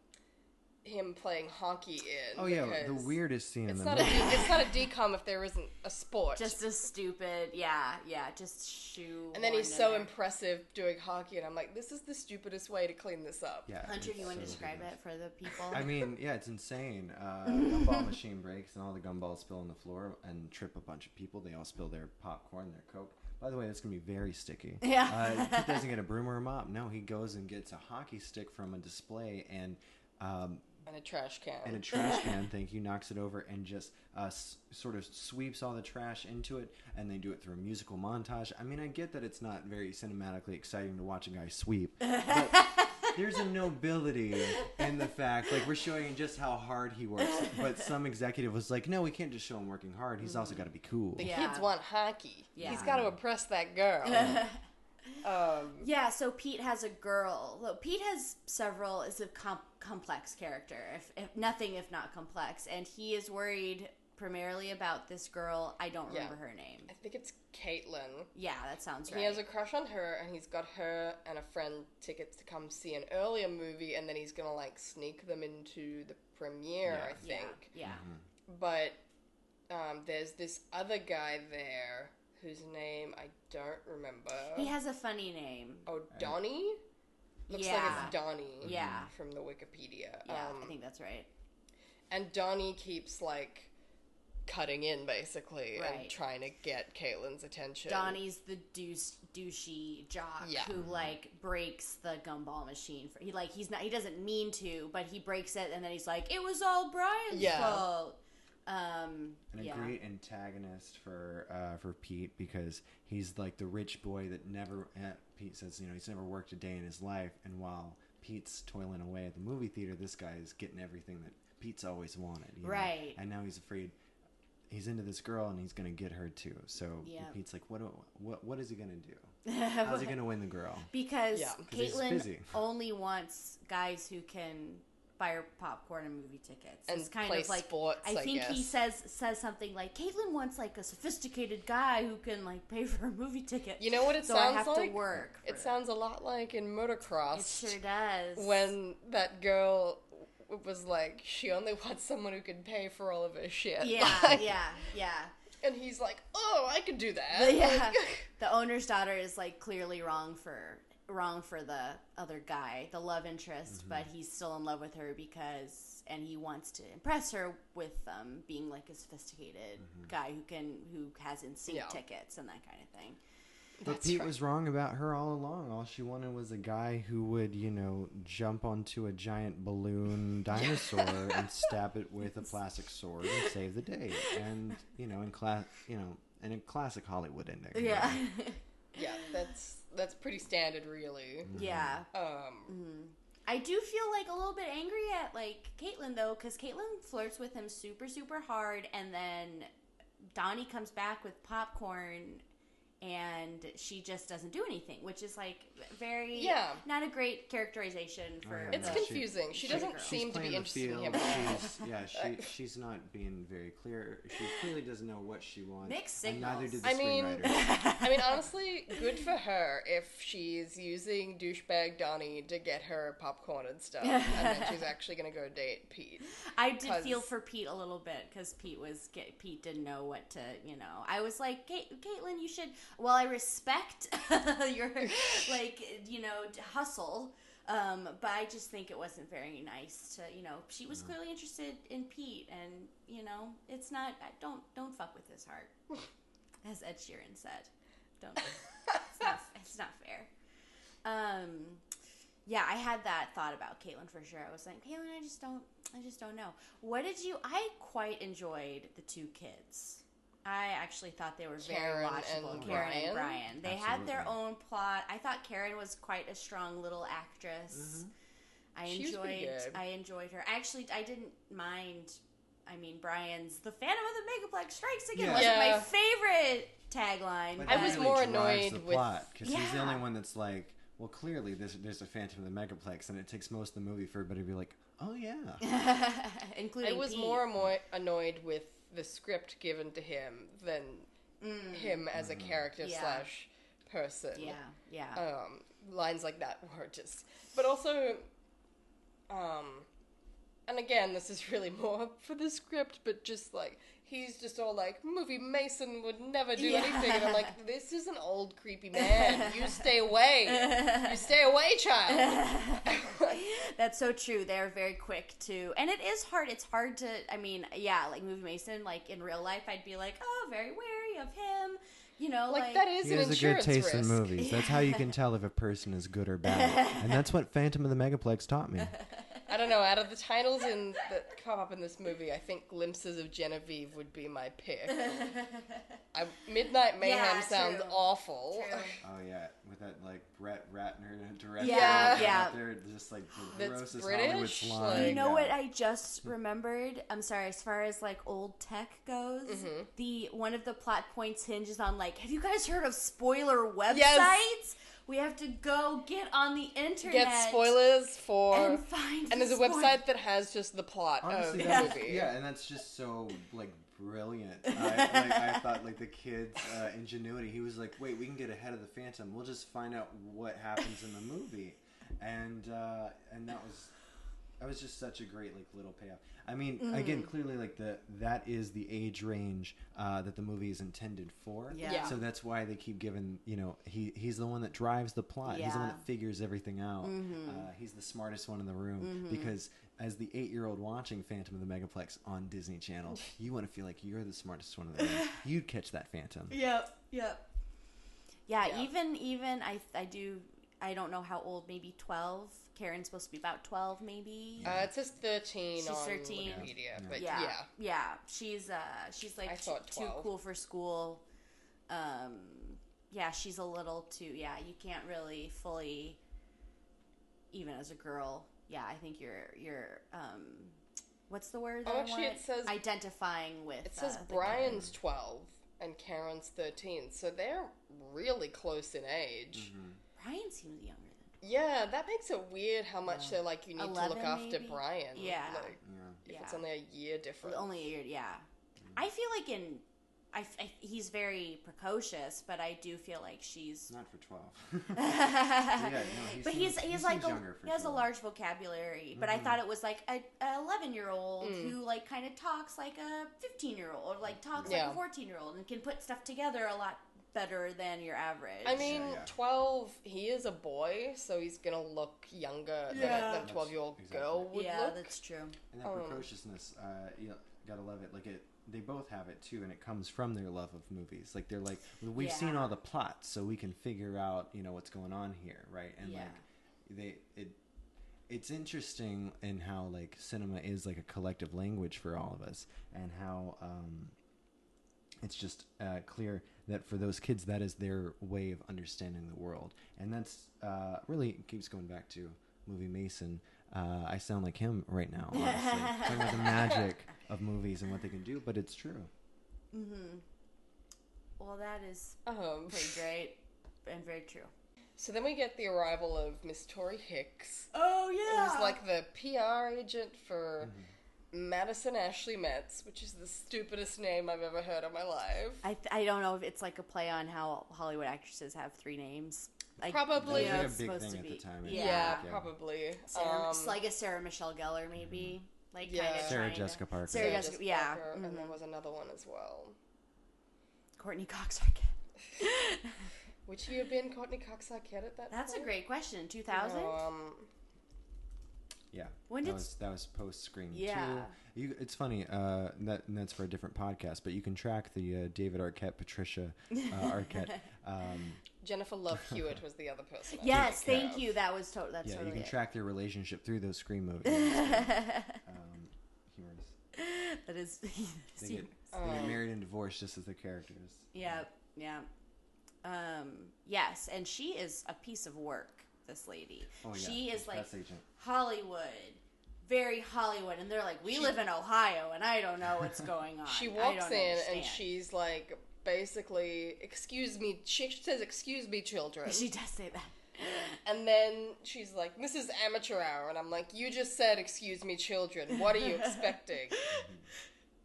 him playing hockey in. Oh yeah, the weirdest scene in It's the not a movie. D- it's not a DCOM if there isn't a sport. Just a stupid, yeah, yeah, just shoe. and then he's so impressive doing hockey, and I'm like, this is the stupidest way to clean this up. yeah, Hunter, it's you want to describe ridiculous. it for the people? I mean, yeah, it's insane. Uh, gumball machine breaks and all the gumballs spill on the floor and trip a bunch of people. They all spill their popcorn, their coke. By the way, that's gonna be very sticky. Yeah. Uh, Pete doesn't get a broom or a mop. No, he goes and gets a hockey stick from a display and. Um, And a trash can. and a trash can, thank you, knocks it over and just uh, s- sort of sweeps all the trash into it, and they do it through a musical montage. I mean, I get that it's not very cinematically exciting to watch a guy sweep, but there's a nobility in the fact, like we're showing just how hard he works. But some executive was like, "No, we can't just show him working hard. He's also got to be cool." the Yeah. kids want hockey. Yeah. He's got to impress that girl. Um, Yeah, so Pete has a girl. Look, Pete has several is a com- complex character, if, if nothing if not complex, and he is worried primarily about this girl. I don't Yeah. remember her name. I think it's Caitlin. Yeah, that sounds right. He has a crush on her, and he's got her and a friend tickets to come see an earlier movie, and then he's gonna like sneak them into the premiere, Yeah. I yeah, think. yeah. But um, there's this other guy there whose name I don't remember. He has a funny name. oh, Donnie. Looks like it's Donnie. Yeah. From the Wikipedia. Yeah, Um, I think that's right. and Donnie keeps like cutting in basically Right. and trying to get Caitlin's attention. Donnie's the douche, douchey jock Yeah. who like breaks the gumball machine. For, he like he's not he doesn't mean to, but he breaks it, and then he's like, "It was all Brian's Yeah. fault." Um, and a yeah. great antagonist for uh, for Pete because he's like the rich boy that never. Uh, Pete says, you know, he's never worked a day in his life, and while Pete's toiling away at the movie theater, this guy is getting everything that Pete's always wanted. you know? Right. And now he's afraid. He's into this girl, and he's gonna get her too. So Yeah. Pete's like, what? do- What? What is he gonna do? How's he gonna win the girl? because Yeah. 'Cause he's Caitlin only wants guys who can buy her popcorn and movie tickets. And it's kind play of like sports, I I think he says says something like Caitlin wants like a sophisticated guy who can like pay for a movie ticket. You know what it so sounds I have like? to work. for It sounds a lot like in Motocrossed. It sure does. when that girl was like, she only wants someone who can pay for all of her shit. yeah, Like, yeah, yeah. And he's like, oh, I could do that. But yeah, the owner's daughter is like clearly wrong for wrong for the other guy, the love interest, but he's still in love with her because and he wants to impress her with um, being like a sophisticated guy who can who has NSYNC Yeah. tickets and that kind of thing. But That's Pete right. was wrong about her all along. All she wanted was a guy who would, you know, jump onto a giant balloon dinosaur and stab it with a plastic sword and save the day. And you know, in class, you know, in a classic Hollywood ending. Yeah, yeah, that's that's pretty standard, really. yeah. Um, I do feel like a little bit angry at like Caitlyn though, because Caitlyn flirts with him super super hard, and then Donnie comes back with popcorn, and she just doesn't do anything, which is like very Yeah. not a great characterization for. Oh, yeah, it's no, the- she- confusing. She, doesn't seem to be interested in him. field. at all. She's, yeah, she she's not being very clear. She clearly doesn't know what she wants. Mixed and neither did the I mean, screenwriter. I mean, honestly, good for her if she's using douchebag Donnie to get her popcorn and stuff, and then she's actually gonna go date Pete. I did feel 'cause- for Pete a little bit because Pete was Pete didn't know what to you know. I was like, Caitlin, you should. Well, I respect your like you know hustle, um, but I just think it wasn't very nice to you know. She was clearly interested in Pete, and you know, it's not. I don't don't fuck with his heart, as Ed Sheeran said. Don't. It's not. It's not fair. Um, yeah, I had that thought about Caitlyn for sure. I was like, Caitlyn, I just don't, I just don't know. What did you? I quite enjoyed the two kids. I actually thought they were very watchable. and Karen and Brian? Brian. They had their Absolutely. own plot. I thought Karen was quite a strong little actress. Mm-hmm. I She was pretty enjoyed. good. I enjoyed her. Actually, I didn't mind. I mean, Brian's "The Phantom of the Megaplex Strikes Again" Yeah. wasn't my favorite tagline. But but- I was that more drives annoyed the with- plot because he's the only one that's like, well, clearly there's there's a Phantom of the Megaplex, and it takes most of the movie for everybody to be like, oh yeah. including I was Pete. more amo- annoyed with the script given to him than him as a character Mm. Yeah. slash person. Yeah, yeah. um, lines like that were just. But also, um, and again, this is really more for the script, but just like he's just all like, movie Mason would never do Yeah. anything, and I'm like, this is an old creepy man. You stay away. You stay away, child. That's so true. They're very quick to, and it is hard. It's hard to. I mean, yeah, like movie Mason. Like in real life, I'd be like, oh, very wary of him. You know, like, like, that is He an has a good insurance taste risk. in movies. That's how you can tell if a person is good or bad. and that's what Phantom of the Megaplex taught me. I don't know. Out of the titles in that come up in this movie, I think "Glimpses of Genevieve" would be my pick. I, Midnight Mayhem Yeah, sounds true. awful. True. Oh yeah, with that like Brett Ratner director. Yeah, out yeah. there, just like the That's grossest British, Hollywood like- You know yeah. what I just remembered? I'm sorry. As far as like old tech goes, Mm-hmm. the one of the plot points hinges on like, have you guys heard of spoiler websites? Yes. We have to go get on the internet. Get spoilers for. and find. And there's a spoil- website that has just the plot Honestly, of that's, the movie. yeah, and that's just so like brilliant. I, like, I thought like the kid's uh, ingenuity. He was like, "Wait, we can get ahead of the Phantom. We'll just find out what happens in the movie," and uh, and that was that was just such a great like little payoff. I mean, Mm-hmm. again, clearly like the that is the age range uh, that the movie is intended for. Yeah. Yeah. So that's why they keep giving you know he he's the one that drives the plot. Yeah. He's the one Mm-hmm. that figures everything out. Uh, he's the smartest one in the room because as the eight year old watching Phantom of the Megaplex on Disney Channel, you want to feel like you're the smartest one in the room. You'd catch that Phantom. Yep. Yep. Yeah, Yeah. even even I I do I don't know how old. Maybe twelve. Karen's supposed to be about twelve, maybe. Uh, it says 13 She's on 13. Wikipedia, Yeah. but yeah, yeah. yeah, She's uh, she's like I t- thought too cool for school. Um, yeah, she's a little too. Yeah, you can't really fully, even as a girl. Yeah, I think you're you're um, what's the word? Oh, actually, it says- identifying with. It says uh, Brian's 12 and Karen's 13, so they're really close in age. Karen. Brian seems younger than. Yeah, that makes it weird how much they're uh, like, you need to look after maybe? Brian. Yeah. Like, Yeah. if it's only a year different. Only a year, yeah. Mm. I feel like in, I, I- he's very precocious, but I do feel like she's. Not for 12. yeah, no, he but seems, he's he he's like seems a, younger for he has a 12. large vocabulary, but I mm-hmm. thought it was like a, a eleven year old Mm. who like kind of talks like a fifteen year old, or like talks Yeah. like a fourteen year old, and can put stuff together a lot better than your average. I mean, yeah. 12, he is a boy, so he's gonna look younger than, Yeah. a, than a 12 year old Exactly. girl would yeah, look. that's true. And that Um, precociousness, uh, you gotta love it. Like it, they both have it too, and it comes from their love of movies. Like they're like, well, we've seen all the plots, so we can figure out, you know, what's going on here, right? And Yeah. like, they it. It's interesting in how like cinema is like a collective language for all of us, and how um, it's just uh, clear that for those kids that is their way of understanding the world, and that's uh, really keeps going back to movie Mason. Uh, I sound like him right now, honestly. talking about the magic of movies and what they can do, but it's true. Mm-hmm. Well, that is Um, pretty great and very true. so then we get the arrival of Miss Tori Hicks, Oh yeah who's like the PR agent for Madison Ashley Metz, which is the stupidest name I've ever heard in my life. I, th- I don't know if it's like a play on how Hollywood actresses have three names. Like, Probably. you it's was like a big supposed thing to at the time, Yeah, Yeah. Yeah. probably. Sarah, Um, it's like a Sarah Michelle Gellar, maybe. Like Yeah. kind of Sarah Jessica Parker. Sarah Sarah Jessica- yeah. Parker, and Mhm. there was another one as well. Courteney Cox Arquette. Which have been Courteney Cox Arquette at that That's a great question. Two thousand. No, um, Yeah, When that did- was that was post Scream Yeah. two. You, it's funny uh, that and that's for a different podcast, but you can track the uh, David Arquette, Patricia uh, Arquette. Um, Jennifer Love Hewitt was the other person. I Yes, was thinking thank of. you. That was to- that's yeah, you can it. track their relationship through those Scream movies. um, humorous. that is. They get, they Um, get married and divorced just as the characters. yeah, yeah. Um, yes, and she is a piece of work. This lady. Oh yeah, she is like agent. Hollywood, very Hollywood, and they're like, we She- live in Ohio, and I don't know what's going on. She I walks don't in and she's like, basically, excuse me. She says, excuse me, children. she does say that. And then she's like, this is amateur hour. And I'm like, you just said, excuse me, children. What are you expecting?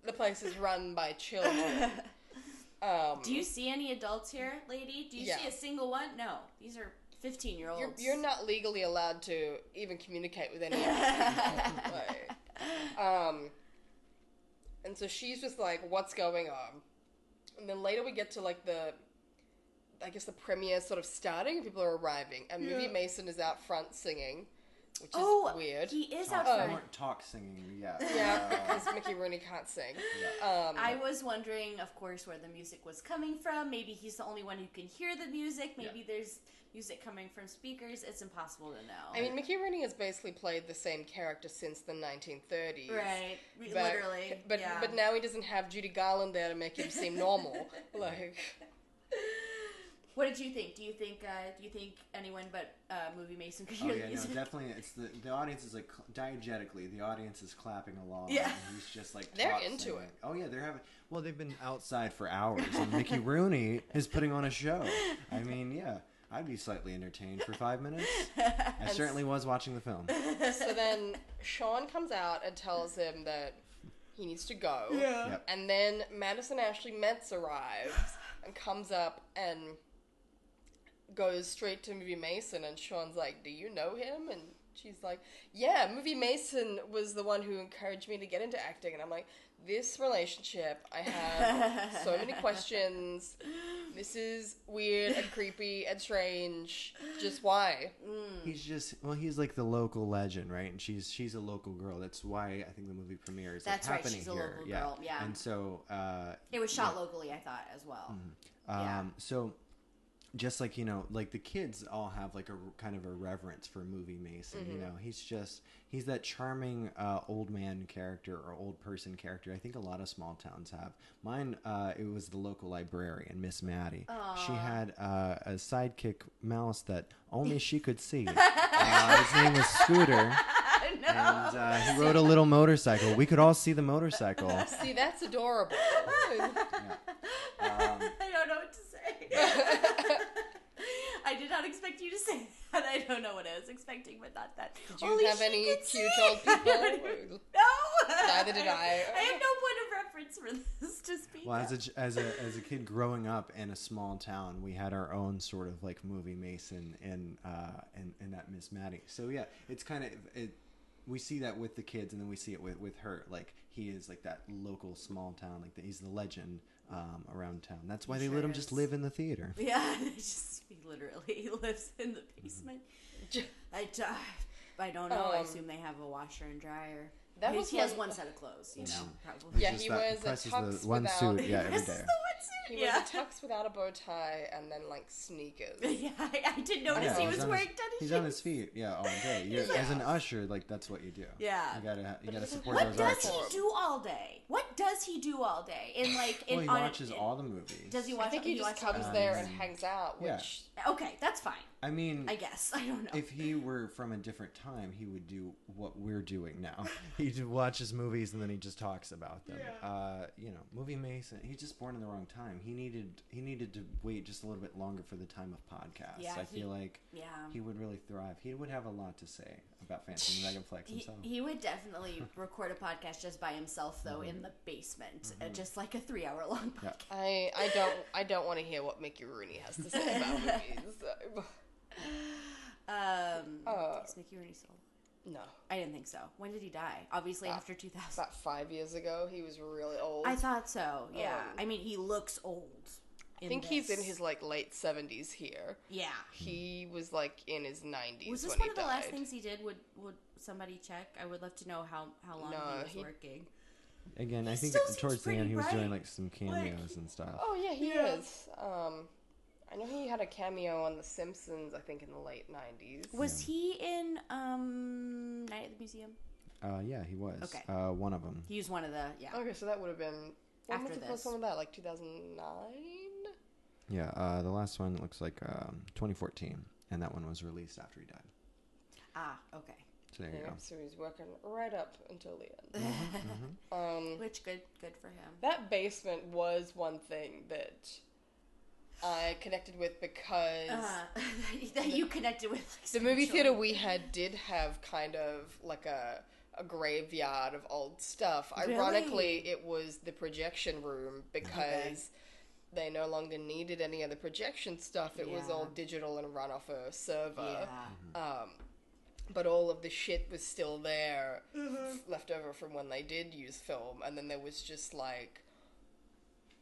the place is run by children. Um, Do you see any adults here, lady? Do you see a single one? No, these are fifteen-year-olds. you're, you're not legally allowed to even communicate with any of these people. Like, And so she's just like, what's going on? And then later we get to like the, I guess the premiere sort of starting. People are arriving, and Movie Mason is out front singing, which is oh, weird. He is Talk, out front. more talk singing, yeah. Yeah, Uh, because Mickey Rooney can't sing. Um, I was wondering, of course, where the music was coming from. Maybe he's the only one who can hear the music. Maybe there's music coming from speakers. It's impossible to know. I mean, Mickey Rooney has basically played the same character since the 1930s. right? But- Literally. But yeah. but now he doesn't have Judy Garland there to make him seem normal. like What did you think? Do you think uh, do you think anyone but uh, Movie Mason could Oh yeah, the no, definitely. It's the the audience is like cl- diegetically. The audience is clapping along. Yeah. and he's just like They're into singing. it. Oh yeah, they're having. Well, they've been outside for hours, and Mickey Rooney is putting on a show. I mean, yeah, I'd be slightly entertained for five minutes. I certainly was watching the film. so then Sean comes out and tells him that he needs to go. yeah. Yep. And then Madison Ashley Metz arrives and comes up and goes straight to Movie Mason and Sean's like, Do you know him? And she's like, Yeah, Movie Mason was the one who encouraged me to get into acting and I'm like, This relationship, I have so many questions. This is weird and creepy and strange. Just why? He's just well, he's like the local legend, right? And she's she's a local girl. That's why I think the movie premiere is like, That's right, happening she's a here. local yeah. girl, yeah. And so uh, It was shot locally, I thought, as well. Um, Yeah. So, just like you know, like the kids all have like a kind of a reverence for movie Mason. Mm-hmm. You know, he's just he's that charming uh, old man character or old person character. I think a lot of small towns have. Mine, uh, it was the local librarian, Miss Maddie. She had uh, a sidekick mouse that only she could see. uh, his name was Scooter. no. And uh, he rode a little motorcycle. We could all see the motorcycle. See, that's adorable. Um, I don't know what to say. I expect you to say that. I don't know what I was expecting, but not that. Did you Only have any cute old people? no. Neither did I. I have no point of reference for this to speak. Well, as a as a as a kid growing up in a small town, we had our own sort of like movie Mason and uh and and that Miss Maddie. So yeah, it's kind of it. We see that with the kids, and then we see it with with her. Like he is like that local small town. Like the, he's the legend um, around town. That's why He they let sure him just live in the theater. Yeah, just he literally lives in the basement. I don't know. I Um, assume they have a washer and dryer. That he, was he has one- one set of clothes, you know, probably. Yeah, he wears a tux the one without- suit. Yeah, every This is day. the one suit. He yeah. wears a tux without a bow tie and then like sneakers. yeah, I, I did notice Yeah, he was wearing his, tennis He's shoes. on his feet, yeah, all day. You're, As an usher, like that's what you do. Yeah. you gotta you But gotta doesn't- support What those does artists. he do all day? What does he do all day? In like, in Well, he on watches in- all the movies. Does he watch? I watch? think he just comes there and Um, hangs out, which yeah. Okay, that's fine. I mean, I guess I don't know. if he were from a different time, he would do what we're doing now. he watches movies and then he just talks about them. Uh, you know, movie Mason. He's just born in the wrong time. He needed he needed to wait just a little bit longer for the time of podcasts. Yeah, I he- feel like yeah. he would really thrive. He would have a lot to say about Phantom Megaplex He, himself. he would definitely record a podcast just by himself, though, in the basement, uh, just like a three-hour-long Mm-hmm. Yeah. podcast. I I don't I don't want to hear what Mickey Rooney has to say about movies. Um, Uh, is Mickey Rooney still? No, I didn't think so. When did he die? Obviously About- after 2000. about five years ago, he was really old. I thought so. Yeah. Um, I mean, he looks old. I think he's in his like late seventies here. Yeah. He was like in his nineties Was this when one he of the last things he did? Would would somebody check? I would love to know how how long No, he was he- working. Again, I think towards the end he was doing like some cameos and stuff. Oh yeah, he Yeah. is. Um, I know he had a cameo on The Simpsons. I think in the late nineties. Was he in um Night at the Museum? Uh, yeah, he was. Okay. Uh, one of them. He was one of the yeah. Okay, so that would have been when After was the this. first one of that? Like two thousand nine. Yeah, uh, the last one looks like um, 2014, and that one was released after he died. Ah, okay. So there you Yeah, go. so he's working right up until the end. Mm-hmm. um, Which good good for him. that basement was one thing that I connected with because Uh, that you connected with like, the movie spiritually. theater we had did have kind of like a a graveyard of old stuff. Really? Ironically, it was the projection room because they no longer needed any of the projection stuff. It was all digital and run off a server. Yeah. Um, but all of the shit was still there, Mm-hmm. f- left over from when they did use film, and then there was just like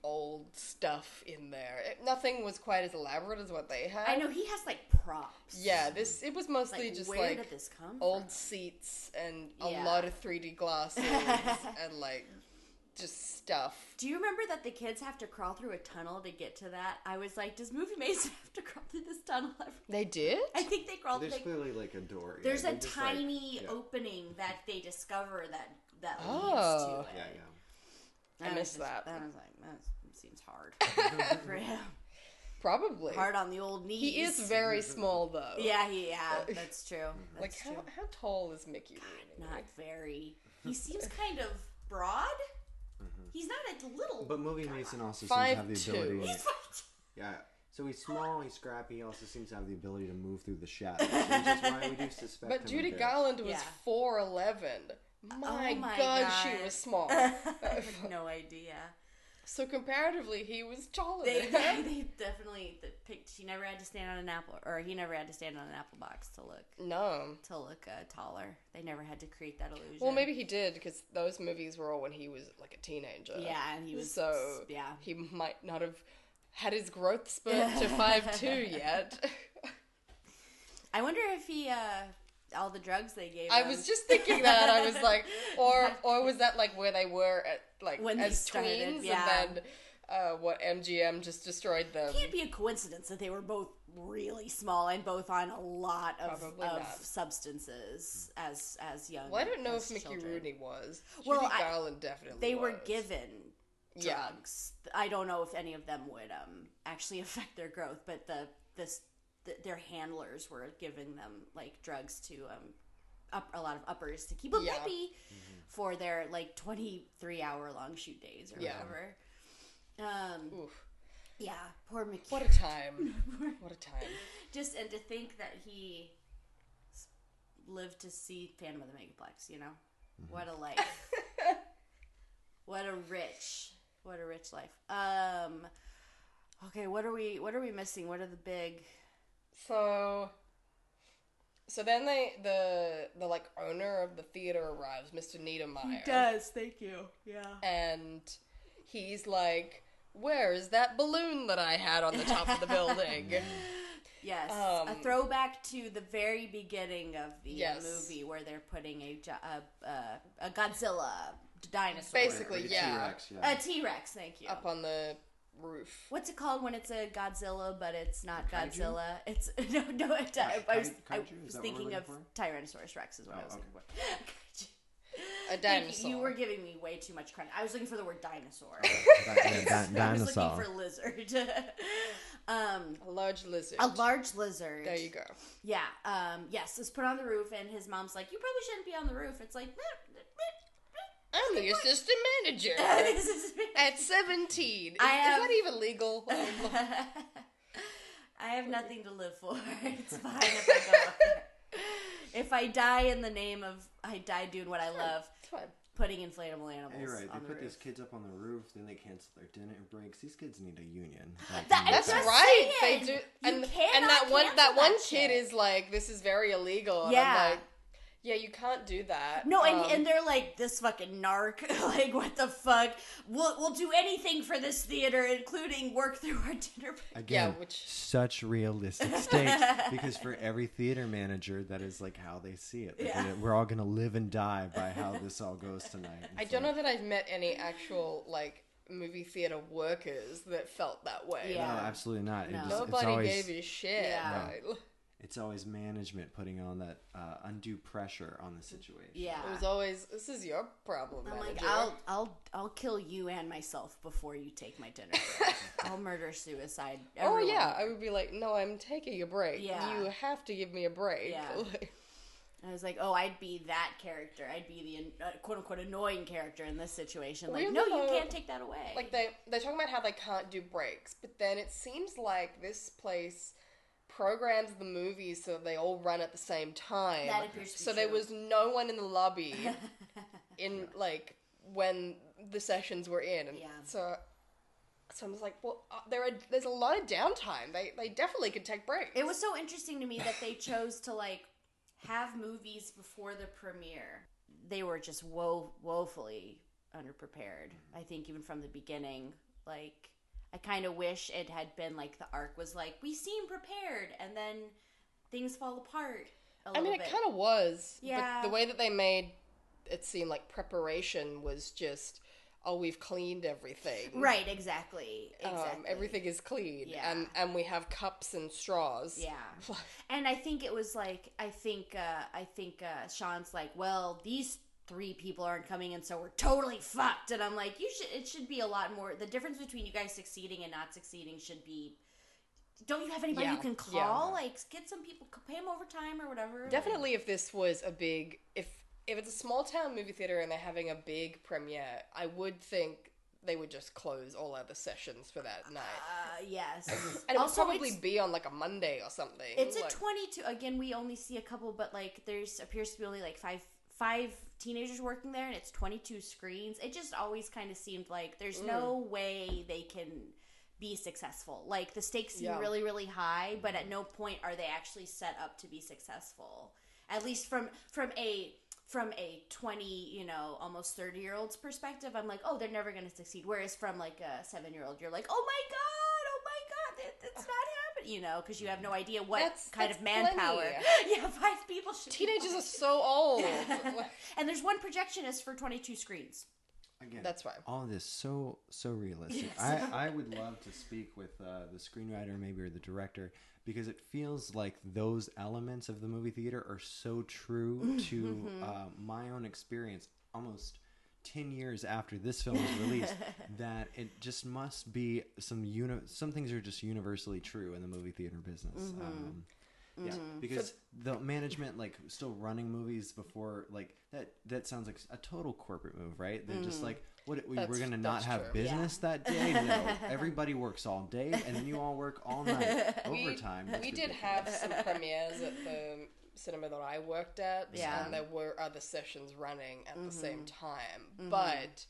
old stuff in there. It, nothing was quite as elaborate as what they had. I know he has like props. Yeah, this it was mostly Like, just where like did this come old from? seats and a Yeah. lot of 3D glasses and like just stuff. Do you remember that the kids have to crawl through a tunnel to get to that? I was like, does Movie Mason have to crawl through this tunnel? every- They did? I think they crawled. There's They, clearly like a door. yeah, there's they a just, like- tiny yeah. opening that they discover that that Oh. leads to oh. it. Yeah, yeah. I was missed just- that. I was like, that seems hard for him. Probably. Hard on the old knees. He is very small though. Yeah, he, yeah, that's true. Mm-hmm. That's Like how, true. how tall is Mickey Rooney? Not very. He seems kind of broad. Mm-hmm. He's not a little. But Movie Mason also Five seems to have the ability. He's like- Yeah. So he's small, he's scrappy. He also seems to have the ability to move through the shadows, which is why we do suspect. But him Judy. Garland was Yeah. four eleven. My, Oh my god, God. she was small. I have no idea. So comparatively, he was taller. They, they, they definitely picked. She never had to stand on an apple, or he never had to stand on an apple box to look no. to look uh, taller. They never had to create that illusion. Well, maybe he did because those movies were all when he was like a teenager. Yeah, and he was so yeah. he might not have had his growth spurt to five two yet. I wonder if he uh all the drugs they gave. I him- was just thinking that. I was like, or or was that like where they were at like When they as started, tweens, yeah. and then uh, what MGM just destroyed them. can't be a coincidence that they were both really small and both on a lot of, of substances as as young. Well, I don't know if Mickey children. Rooney was. Well, Judy I- Garland definitely. They were was. given Yeah. drugs. I don't know if any of them would um actually affect their growth, but the this the, their handlers were giving them like drugs to um up a lot of uppers to keep them Yeah. happy for their like 23 hour long shoot days or Yeah. whatever. Um Oof. yeah, poor Mickey. What a time! what a time! just and to think that he lived to see Phantom of the Megaplex, you know? What a life. what a rich, what a rich life. Um Okay, what are we what are we missing? What are the big So, so then they the the like owner of the theater arrives, Mr. Niedermeyer, does, thank you. Yeah. and he's like, "Where is that balloon that I had on the top of the building?" Yes, a Um, throwback to the very beginning of the Yes. movie where they're putting a a, a, a Godzilla dinosaur, Basically, yeah. T-Rex, yeah. a T Rex. Thank you. Up on the roof. What's it called when it's a Godzilla, but it's not Kaiju? Godzilla? It's no, no. It, I, I was, I was thinking of looking Tyrannosaurus Rex is what I Oh, was looking for. A dinosaur. You, you were giving me way too much credit. I was looking for the word dinosaur. Di- yeah, di- I was dinosaur. looking for lizard. um, a large lizard. a large lizard. There you go. Yeah. Um, yes, it's put on the roof, and his mom's like, "You probably shouldn't be on the roof." It's like, I'm the assistant manager. At 17. Is, I is have- that even legal? I have nothing to live for. It's fine if I go up there. If I die in the name of I die doing what I love, It's fine. putting inflatable animals You're right. They the put roof. these kids up on the roof, then they cancel their dinner breaks. These kids need a union. Like, That- That's just right. They do, you and and that one that cancel one that kid shit. is like, "This is very illegal." And Yeah. I'm like, "Yeah, you can't do that." No, and, Um, and they're like this fucking narc. like what the fuck? We'll we'll do anything for this theater, including work through our dinner. break. Again, Yeah, which- such realistic stakes because for every theater manager, that is like how they see it. Like, Yeah. We're all gonna live and die by how this all goes tonight. I It's don't know that I've met any actual like movie theater workers that felt that way. Yeah. No, absolutely not. It No. just- it's Nobody always, gave a shit. Yeah. right? It's always management putting on that uh, undue pressure on the situation. Yeah. It was always, "This is your problem, I'm manager." like, I'll I'll I'll kill you and myself before you take my dinner. break. I'll murder suicide. Oh yeah, I would be like, "No, I'm taking a break. Yeah. You have to give me a break." Yeah. Like, I was like, oh, I'd be that character. I'd be the uh, quote unquote annoying character in this situation. Like, Well, no, you you can't take that away. like they they're talking about how they can't do breaks, but then it seems like this place programs the movies so they all run at the same time. That appears to be so there true. was no one in the lobby in like when the sessions were in, and Yeah. so. So I was like, well, uh, there are there's a lot of downtime. They they definitely could take breaks. it was so interesting to me that they chose to like have movies before the premiere. They were just woe woefully underprepared. I think even from the beginning, like I kind of wish it had been like the arc was like we seem prepared, and then things fall apart. A I mean, it kind of was. Yeah. But the way that they made it seem like preparation was just, oh, we've cleaned everything. right, exactly, exactly. Um, everything is clean. Yeah. And, and we have cups and straws. Yeah, and I think it was like I think uh, I think uh, Sean's like, well, these three people aren't coming and so we're totally fucked. And I'm like, you should. It should be a lot more. The difference between you guys succeeding and not succeeding should be. Don't you have anybody you Yeah, can yeah. call? Like, get some people, pay them overtime or whatever. Definitely, if this was a big, if if it's a small town movie theater and they're having a big premiere, I would think they would just close all other sessions for that night. Uh, yes. And it also, would probably be on like a Monday or something. it's like, a 22. Again, we only see a couple, but like, there's appears to be only like five five teenagers working there, and it's 22 screens. It just always kind of seemed like there's mm. no way they can be successful. Like the stakes seem Yeah. really really high, but at no point are they actually set up to be successful. At least from from a from a 20 you know almost 30 year old's perspective i'm like oh they're never going to succeed whereas from like a seven year old you're like oh my god my that, that's not happening you know because you have no idea what That's- kind that's of manpower plenty. yeah five people should be Teenagers fine. are so old. and there's one projectionist for 22 screens Again, That's why. All of this so so realistic. Yes. I I would love to speak with uh, the screenwriter, maybe or the director, because it feels like those elements of the movie theater are so true to Mm-hmm. uh, my own experience. Almost ten years after this film was released, that it just must be some uni- Some things are just universally true in the movie theater business. Mm-hmm. Um, yeah, because the management like still running movies before like that that sounds like a total corporate move, right? They're just like, what we, we're gonna not have true. business that day. No, everybody works all day, and then you all work all night overtime. That's We did ridiculous. have some premieres at the cinema that I worked at, Yeah. and there were other sessions running at the same mm-hmm. time. Mm-hmm. But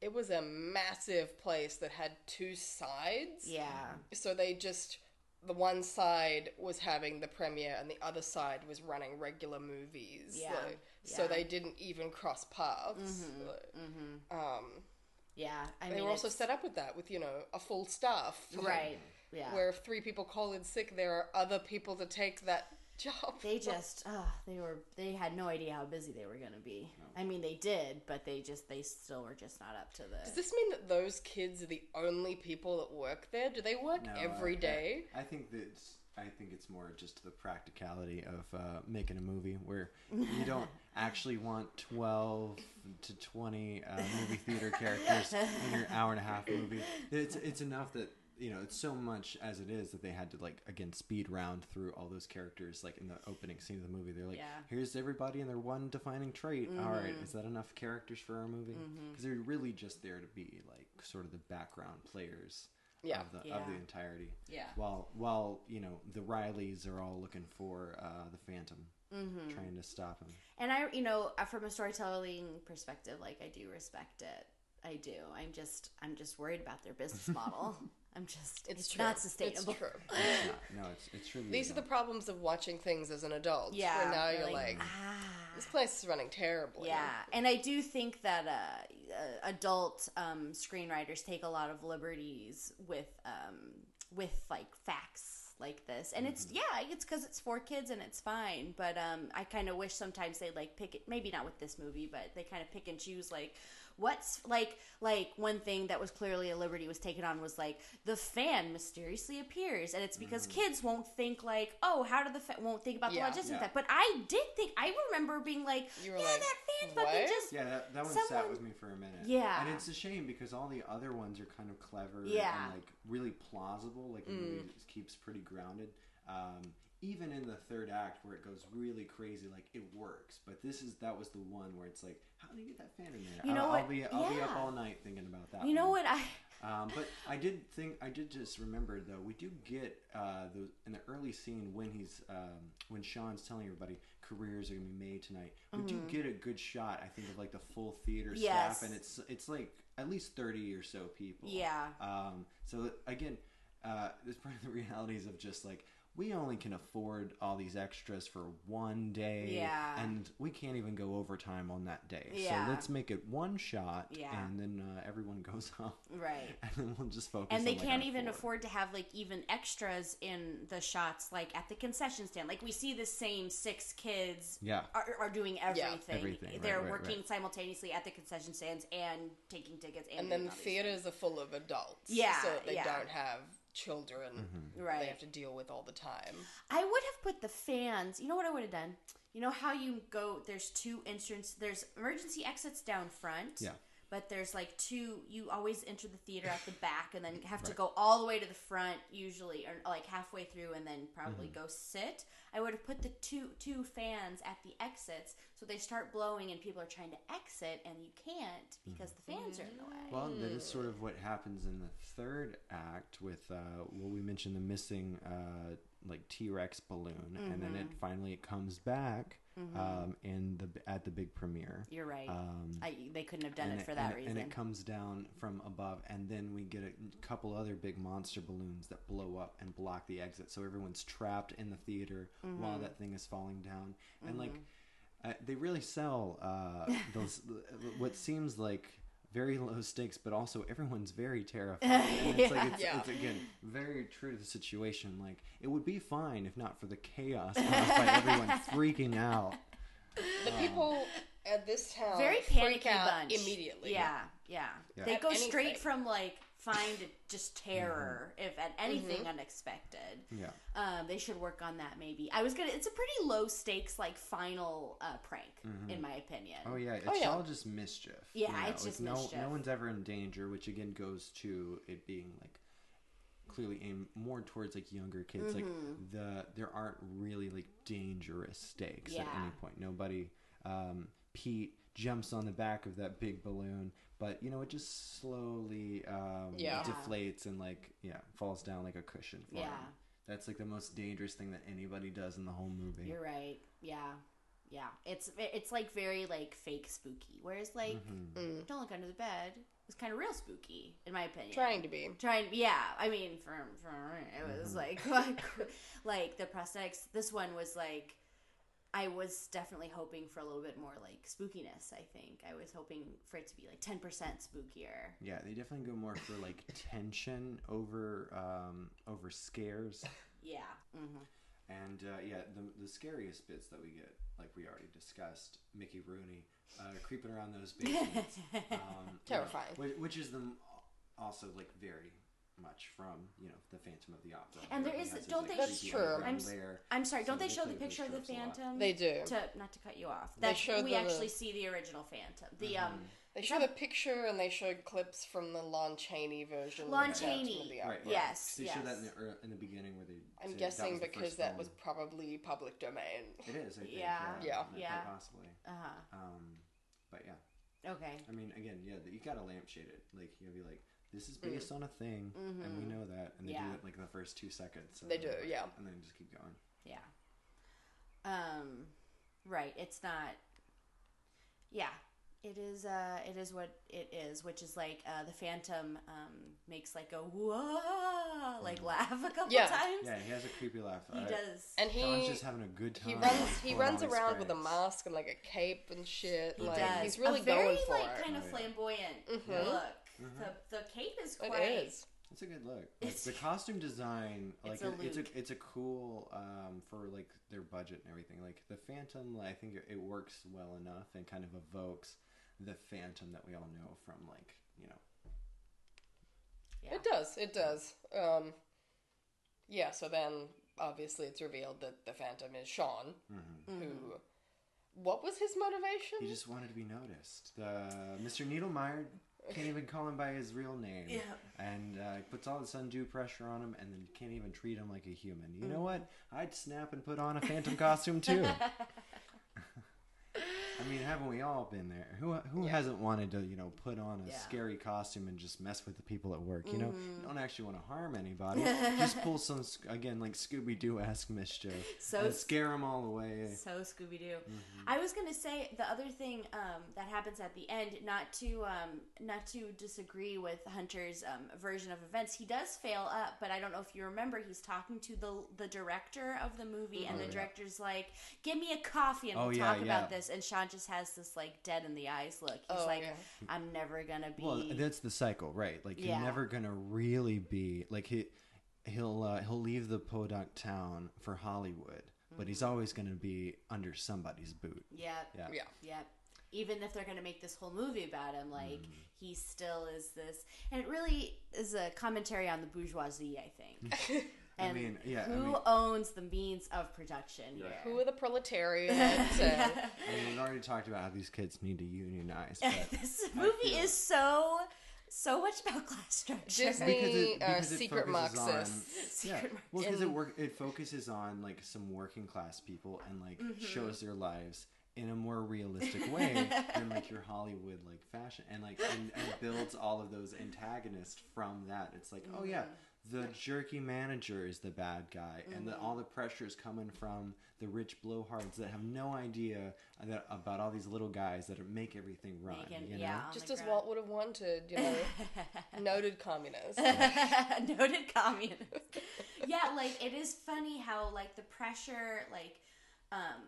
it was a massive place that had two sides. yeah So they just the one side was having the premiere and the other side was running regular movies. Yeah, like, So they didn't even cross paths. Mm-hmm. Like, Um, yeah i they mean were also it's- set up with that, with you know a full staff. like, right yeah Where if three people call in sick, there are other people to take that job. they just uh, they were they had no idea how busy they were going to be i mean they did but they just they still were just not up to the. Does this mean that those kids are the only people that work there? Do they work No, every I- day? I, I think that it's, I think it's more just the practicality of uh, making a movie where you don't actually want twelve to twenty uh, movie theater characters in your hour and a half movie. It's it's enough that you know it's so much as it is that they had to like again speed round through all those characters like in the opening scene of the movie. They're like, Yeah. here's everybody and their one defining trait. All right, is that enough characters for our movie? Because they're really just there to be like sort of the background players Yeah. of the of the entirety. Yeah. While while you know the Rileys are all looking for uh, the Phantom, Mm-hmm. trying to stop him. and i you know uh, from a storytelling perspective like i do respect it i do i'm just i'm just worried about their business model i'm just It's, it's, true. not sustainable It's true. It's not, no, it's it's really These are the problems of watching things as an adult. yeah Where now you're really, like, ah. this place is running terribly. Yeah, and I do think that uh, uh, adult um, screenwriters take a lot of liberties with um, with like facts like this, and it's yeah, it's because it's for kids and it's fine. But um, I kind of wish sometimes they like pick it, maybe not with this movie, but they kind of pick and choose like what's like like one thing that was clearly a liberty was taken on was like the fan mysteriously appears and it's because kids won't think like oh how did the fan won't think about Yeah. the logistics Yeah. of that but i did think i remember being like You yeah like, that fan fucking "What?" just Yeah, that, that one sat with me for a minute. Yeah. and it's a shame because all the other ones are kind of clever Yeah. and like really plausible. Like the Mm. movie keeps pretty grounded. Um, even in the third act where it goes really crazy, like it works. But this is that was the one where it's like, how do you get that fan in there? You know I'll, what? I'll be I'll be up all night thinking about that. you know one. what i Um, but I did think I did just remember though we do get uh, the in the early scene when he's um, when Sean's telling everybody careers are gonna be made tonight. We do get a good shot I think of like the full theater Mm-hmm. Yes. staff and it's it's like at least thirty or so people. Yeah. Um, so again, uh, part of the realities of just like we only can afford all these extras for one day, Yeah. and we can't even go overtime on that day. Yeah. So let's make it one shot, Yeah. and then uh, everyone goes home, Right. and then we'll just focus. and they on, like, can't our even four. afford to have like even extras in the shots like at the concession stand like we see the same six kids Yeah. are, are doing everything, Everything, right, they're right, working right. simultaneously at the concession stands and taking tickets and, And then all these theaters are full of adults. Yeah, So they yeah. don't have children Mm-hmm. Right. they have to deal with all the time. I would have put the fans. You know what I would have done? You know how you go? There's two entrance. There's emergency exits down front. Yeah. But there's like two. You always enter the theater at the back, and then have to go all the way to the front, usually, or like halfway through, and then probably Mm-hmm. go sit. I would have put the two two fans at the exits, so they start blowing, and people are trying to exit, and you can't because the fans are in the way. Well, that is sort of what happens in the third act with uh, what we mentioned the missing uh, like T Rex balloon, and then it Mm-hmm. finally it comes back um, in the at the big premiere. You're right. Um, I, they couldn't have done and it for that and reason. And it comes down from above, and then we get a couple other big monster balloons that blow up and block the exit, so everyone's trapped in the theater while Mm-hmm. that thing is falling down. And like, uh, they really sell uh, those what seems like very low stakes, but also everyone's very terrified. And it's like it's, Yeah. it's again very true to the situation. Like it would be fine if not for the chaos caused by everyone freaking out. The um, people at this town very freak panicky out bunch immediately. Yeah, yeah. Yeah. They At go anything. straight from like fine to just terror Mm-hmm. if at anything unexpected. Yeah. Um, they should work on that maybe. I was gonna. It's a pretty low stakes like final uh, prank in my opinion. Oh yeah, it's Oh, yeah. all just mischief. Yeah, you know, it's like, just no, mischief. No one's ever in danger, which again goes to it being like clearly aimed more towards like younger kids. Like the there aren't really like dangerous stakes at Mm-hmm. Any point. Nobody. Um, Pete jumps on the back of that big balloon, but you know it just slowly um, Yeah. deflates and like yeah falls down like a cushion. For Yeah. him. That's like the most dangerous thing that anybody does in the whole movie. You're right. Yeah. Yeah. It's it's like very like fake spooky. Whereas like Mm-hmm. Don't Look Under the Bed was kind of real spooky in my opinion. Trying to be. trying yeah i mean for, for it Mm-hmm. was like like like the prosthetics this one was like i was definitely hoping for a little bit more like spookiness i think. I was hoping for it to be like 10% spookier. Yeah, they definitely go more for like tension over um, over scares, yeah hmm and uh, yeah, the the scariest bits that we get, like we already discussed, Mickey Rooney uh, creeping around those basements, um, you know, Terrifying. which, which is them also like very much from you know the Phantom of the Opera. And there where he is- has his, don't like, they That's true. I'm s- i'm sorry don't So they they show the picture of the those tropes a lot. phantom They do. to not to cut you off They that we the- actually see the original phantom the um They showed a picture and they showed clips from the Lon Chaney version. Lon of Phantom of the Right, Opera. right. Yes, They show that in the, ear- in the beginning where they. I'm say guessing was the because first that film. was probably public domain. It is. I think. Yeah. Yeah. Yeah. quite Yeah. Possibly. uh-huh Um, but yeah. okay I mean, again, yeah, you gotta lampshade it. Like you gotta be like, this is based on a thing, and we know that, and they Mm-hmm. Yeah. do it like the first two seconds. and They do, like, yeah. and then just keep going. Yeah. Um right, it's not Yeah. It is uh it is what it is, which is like uh the phantom um makes like a whoa like laugh a couple Yeah. times. Yeah, he has a creepy laugh. He I- does. And Sean's he just having a good time. he runs he runs all these around with a mask and like a cape and shit. he like does. he's really a very, going for like it. kind of Oh, yeah. flamboyant Mhm. look. The the cape is It quite is. It's a good look. Like, the costume design, like It's a it, it's a it's a cool um, for like their budget and everything. Like the Phantom, I think it, it works well enough and kind of evokes the Phantom that we all know from like you know yeah. It does. It does. Um, yeah. So then, obviously, it's revealed that the Phantom is Sean, who. What was his motivation? He just wanted to be noticed. The Mr. Niedermeyer can't even call him by his real name. Yeah. And uh, puts all this undue pressure on him and then can't even treat him like a human. You know Mm. what? I'd snap and put on a phantom costume too. I mean, haven't we all been there? Who who Yeah. hasn't wanted to, you know, put on a Yeah. scary costume and just mess with the people at work? You know, Mm-hmm. you don't actually want to harm anybody. just pull some again like Scooby Doo esque mischief So scare them all away. So Scooby Doo. Mm-hmm. I was gonna say the other thing um, that happens at the end, not to um, not to disagree with Hunter's um, version of events. He does fail up, but I don't know if you remember. He's talking to the the director of the movie, and Oh, the director's like, "Give me a coffee, and Oh, we'll talk about this." And Sean just has this like dead in the eyes look. He's Oh, like, yeah. "I'm never gonna be." Well, that's the cycle, right? Like Yeah. you're never gonna really be like he he'll uh, he'll leave the podunk town for Hollywood, but he's Mm-hmm. always gonna be under somebody's boot. yep, Yeah. Yeah. Yep. Even if they're going to make this whole movie about him, like Mm-hmm. he still is this, and it really is a commentary on the bourgeoisie, I think. I And mean, yeah, I who mean- owns the means of production here? Who are the proletariat? and I mean, we've already talked about how these kids need to unionize, but this movie feel- is so so much about class structure. Disney because it, uh, because it secret focuses on- Marxists. yeah, Secret well, because it work it focuses on like some working class people and like Mm-hmm. shows their lives in a more realistic way than like your Hollywood like fashion and like and, and builds all of those antagonists from that. It's like, oh yeah, Mm-hmm. The jerky manager is the bad guy, and the, Mm-hmm. all the pressure is coming from the rich blowhards that have no idea that, about all these little guys that are, make everything run. Making- you know? yeah. Just as ground. Walt would have wanted, you know, noted communist. Noted communist. yeah, like it is funny how like the pressure, like um,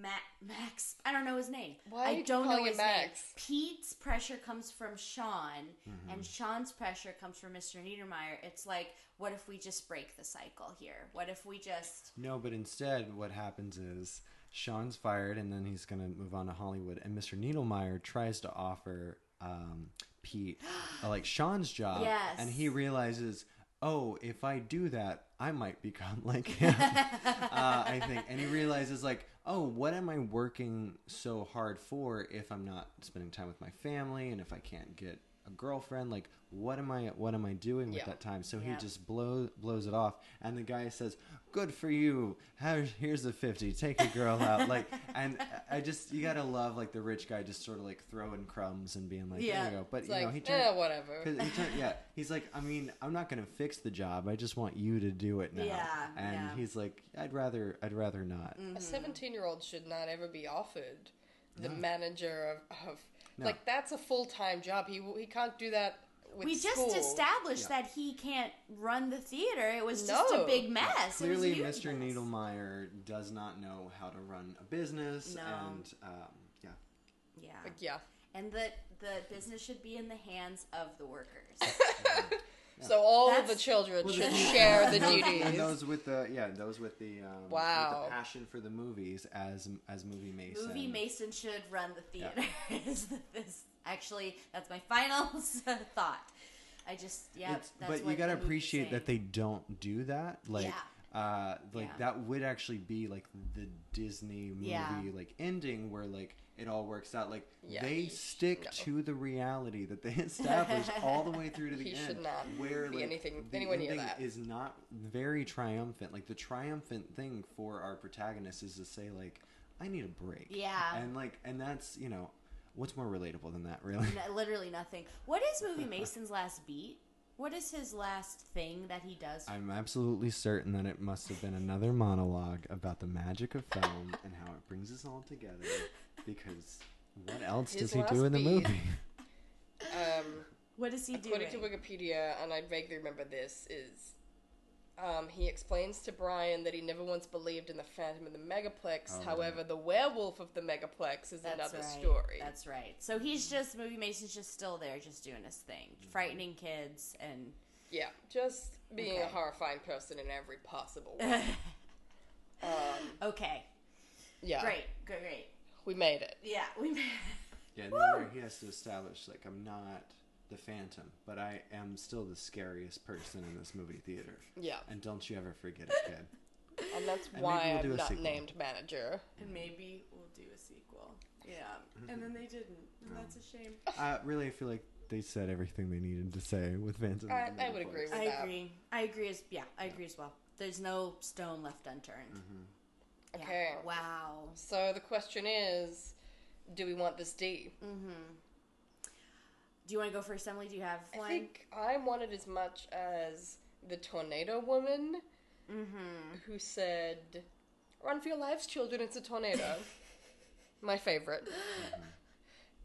Ma- Max. I don't know his name. Why I do you don't call know his Max? name. Pete's pressure comes from Sean, Mm-hmm. and Sean's pressure comes from Mr. Niedermeyer. It's like, what if we just break the cycle here? What if we just No, but instead, what happens is Sean's fired, and then he's going to move on to Hollywood. And Mr. Niedermeyer tries to offer um, Pete uh, like Sean's job, Yes. and he realizes, oh, if I do that, I might become like him. uh, I think, and he realizes like, oh, what am I working so hard for if I'm not spending time with my family, and if I can't get a girlfriend, like what am I what am I doing with Yeah. that time? So Yeah. he just blows blows it off, and the guy says, "Good for you. How, here's a fifty. Take a girl out." like, and I just you gotta love like the rich guy just sort of like throwing crumbs and being like, Yeah. "There you go." But It's you like, know, he eh, turned. whatever. 'cause he turned, yeah, he's like, I mean, I'm not gonna fix the job. I just want you to do it now. Yeah, and yeah. He's like, I'd rather, I'd rather not. A 17 year old should not ever be offered the manager of. of No. Like, that's a full time job. He, he can't do that with we just established Yeah. that he can't run the theater. It was just a big mess. It was a Clearly, Mr. mess. Niedermeyer does not know how to run a business, No. and um, yeah. Yeah. Like, yeah. And the the business should be in the hands of the workers. So all of the children Well, should the- share the and those- duties. And those with the yeah, those with the um, Wow. with the passion for the movies as as movie Mason. Movie Mason should run the Yeah. theater. is this actually that's my final thought. I just yeah. It's- that's but you gotta appreciate that they don't do that. Like, uh, like Yeah. that would actually be like the Disney movie Yeah. like ending where like it all works out. Like Yeah, they he sh- stick no. to the reality that they established all the way through to the He end. should not where be like, anything- the anywhere near that. is not very triumphant. Like the triumphant thing for our protagonist is to say like, I need a break. Yeah. and like, and that's you know, what's more relatable than that, really? No, literally nothing. What is Movie Mason's last beat? What is his last thing that he does? I'm absolutely certain that it must have been another monologue about the magic of film and how it brings us all together. Because what else His does he last do in the beat. movie? um, what is he doing? according to Wikipedia, and I vaguely remember this, is um, he explains to Brian that he never once believed in the Phantom of the Megaplex. Oh, However, the werewolf of the Megaplex is That's another right. story. That's right. So he's just Movie Mason's just still there, just doing his thing, frightening kids and Yeah, just being a Okay. horrifying person in every possible way. um, okay, yeah, great, great, great. We made it. Yeah, we. Made it. Yeah, and then he has to establish like I'm not the Phantom, but I am still the scariest person in this movie theater. Yeah, And don't you ever forget it, kid. and that's maybe why we'll I'm not sequel. named manager. And maybe we'll do a sequel. Yeah, and then they didn't, and that's a shame. Uh, really, I feel like they said everything they needed to say with Phantom. I- I would agree with I that. agree. I agree as yeah, I agree as well. There's no stone left unturned. Yeah. Okay. Wow. So the question is, do we want this D? Do you want to go first, Emily? Do you have I one? think I want it as much as the tornado woman Mm-hmm. who said, Run for your lives, children, it's a tornado. My favorite.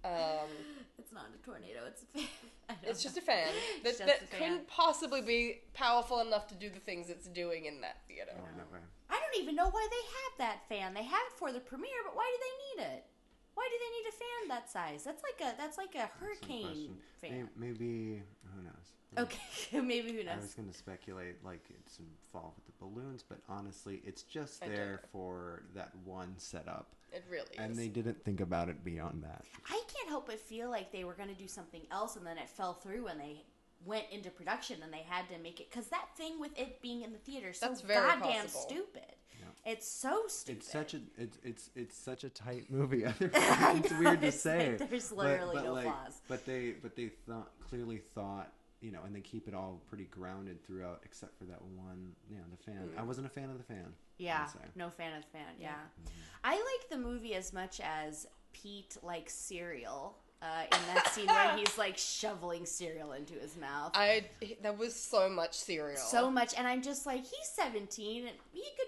Um, It's not a tornado. It's a fan. It's know. just a fan that, that couldn't possibly be powerful enough to do the things it's doing in that theater. Oh, no way. I don't even know why they have that fan. They have it for the premiere, but why do they need it? Why do they need a fan that size? That's like a that's like a hurricane fan. May- Maybe who knows? Okay, maybe who knows? I was going to speculate like it's involved with the balloons, but honestly, it's just there for that one setup, It really is. and is. they didn't think about it beyond that. I can't help but feel like they were going to do something else, and then it fell through when they went into production, and they had to make it because that thing with it being in the theater is so That's very goddamn possible. stupid. It's so stupid. It's such a it's it's it's such a tight movie. It's know, weird to it's say. like there's but- literally but, no like, flaws. But they but they thought clearly thought you know, and they keep it all pretty grounded throughout, except for that one. You know, the fan. I mm. wasn't a fan of the fan. Yeah, no fan of the fan. Yeah, mm-hmm. I like the movie as much as Pete likes cereal. Uh, in that scene where he's like shoveling cereal into his mouth, I there was so much cereal. so much, and I'm just like, he's 17, and he could.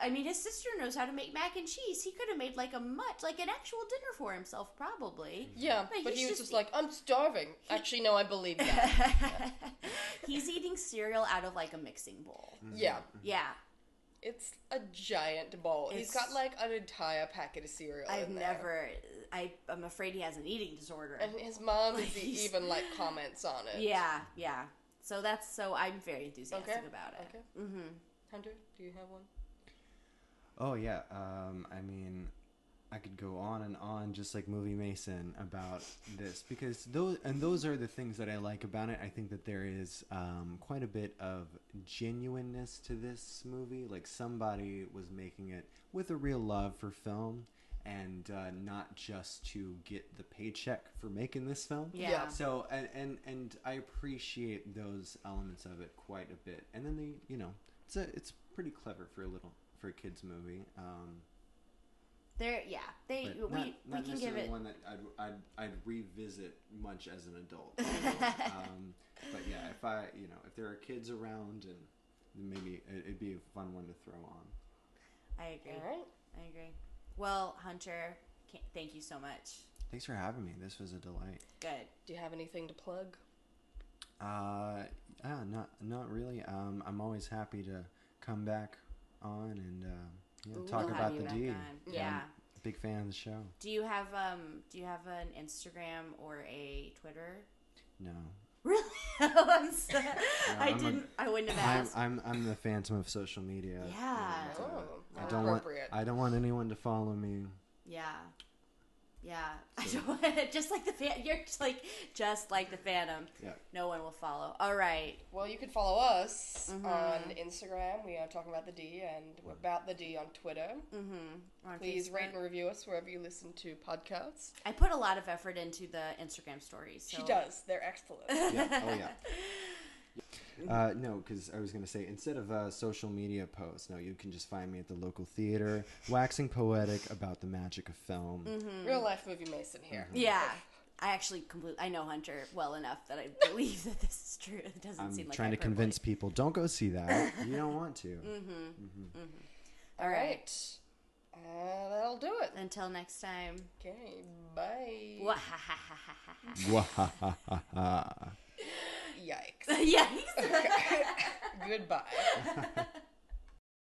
I mean, his sister knows how to make mac and cheese. He could have made like a much, like an actual dinner for himself, probably. yeah, But but he was just- just like, I'm starving. Actually, no, I believe that. he's eating cereal out of like a mixing bowl. yeah, Yeah, it's a giant bowl. He's got like an entire packet of cereal. I've in there. never. I I'm afraid he has an eating disorder. And his mom Like, even like comments on it. yeah, yeah. So that's so I'm very enthusiastic Okay. about it. Okay. Mm-hmm. Hunter, do you have one? Oh yeah. Um, I mean, I could go on and on, just like Movie Mason, about this because those and those are the things that I like about it. I think that there is um, quite a bit of genuineness to this movie. Like somebody was making it with a real love for film. And uh, not just to get the paycheck for making this film. Yeah. Yeah. So and, and and I appreciate those elements of it quite a bit. And then they, you know, it's a it's pretty clever for a little for a kids movie. Um, There, yeah. They we not, we not can give necessarily it. one that I'd, I'd I'd revisit much as an adult. um, but yeah, if I you know if there are kids around and maybe it, it'd be a fun one to throw on. I agree. All right. I agree. Well, Hunter, ca- thank you so much. Thanks for having me. This was a delight. Good. Do you have anything to plug? Uh, yeah, not not really. Um, I'm always happy to come back on and uh, you know, Ooh, talk We'll about have you the back D. on. Yeah. Yeah. Big fan of the show. Do you have um Do you have an Instagram or a Twitter? No, Really? I'm so, I I'm a- didn't. I wouldn't have I'm, asked. I'm I'm the phantom of social media. Yeah. and, uh, Oh, I don't want. I don't want anyone to follow me. yeah. Yeah. I just like the fan. You're just like just like the Phantom. Yeah. No one will follow. All right. Well, you can follow us Mm-hmm. on Instagram. We are talking about the D and we're about the D on Twitter. Mm-hmm. On Please Facebook. rate and review us wherever you listen to podcasts. I put a lot of effort into the Instagram stories. So. She does. They're excellent. Yeah. Oh yeah. Uh, no, because I was going to say instead of uh, social media posts, no, you can just find me at the local theater, waxing poetic about the magic of film. Mm-hmm. Real life movie Mason here. Yeah. I actually completely I know Hunter well enough that I believe that this is true. It doesn't I'm seem like trying to hyperbole. convince people don't go see that. you don't want to. All right. Uh, that'll do it. Until next time. Okay. Bye. Wahahaha. Yikes. Yikes. Goodbye.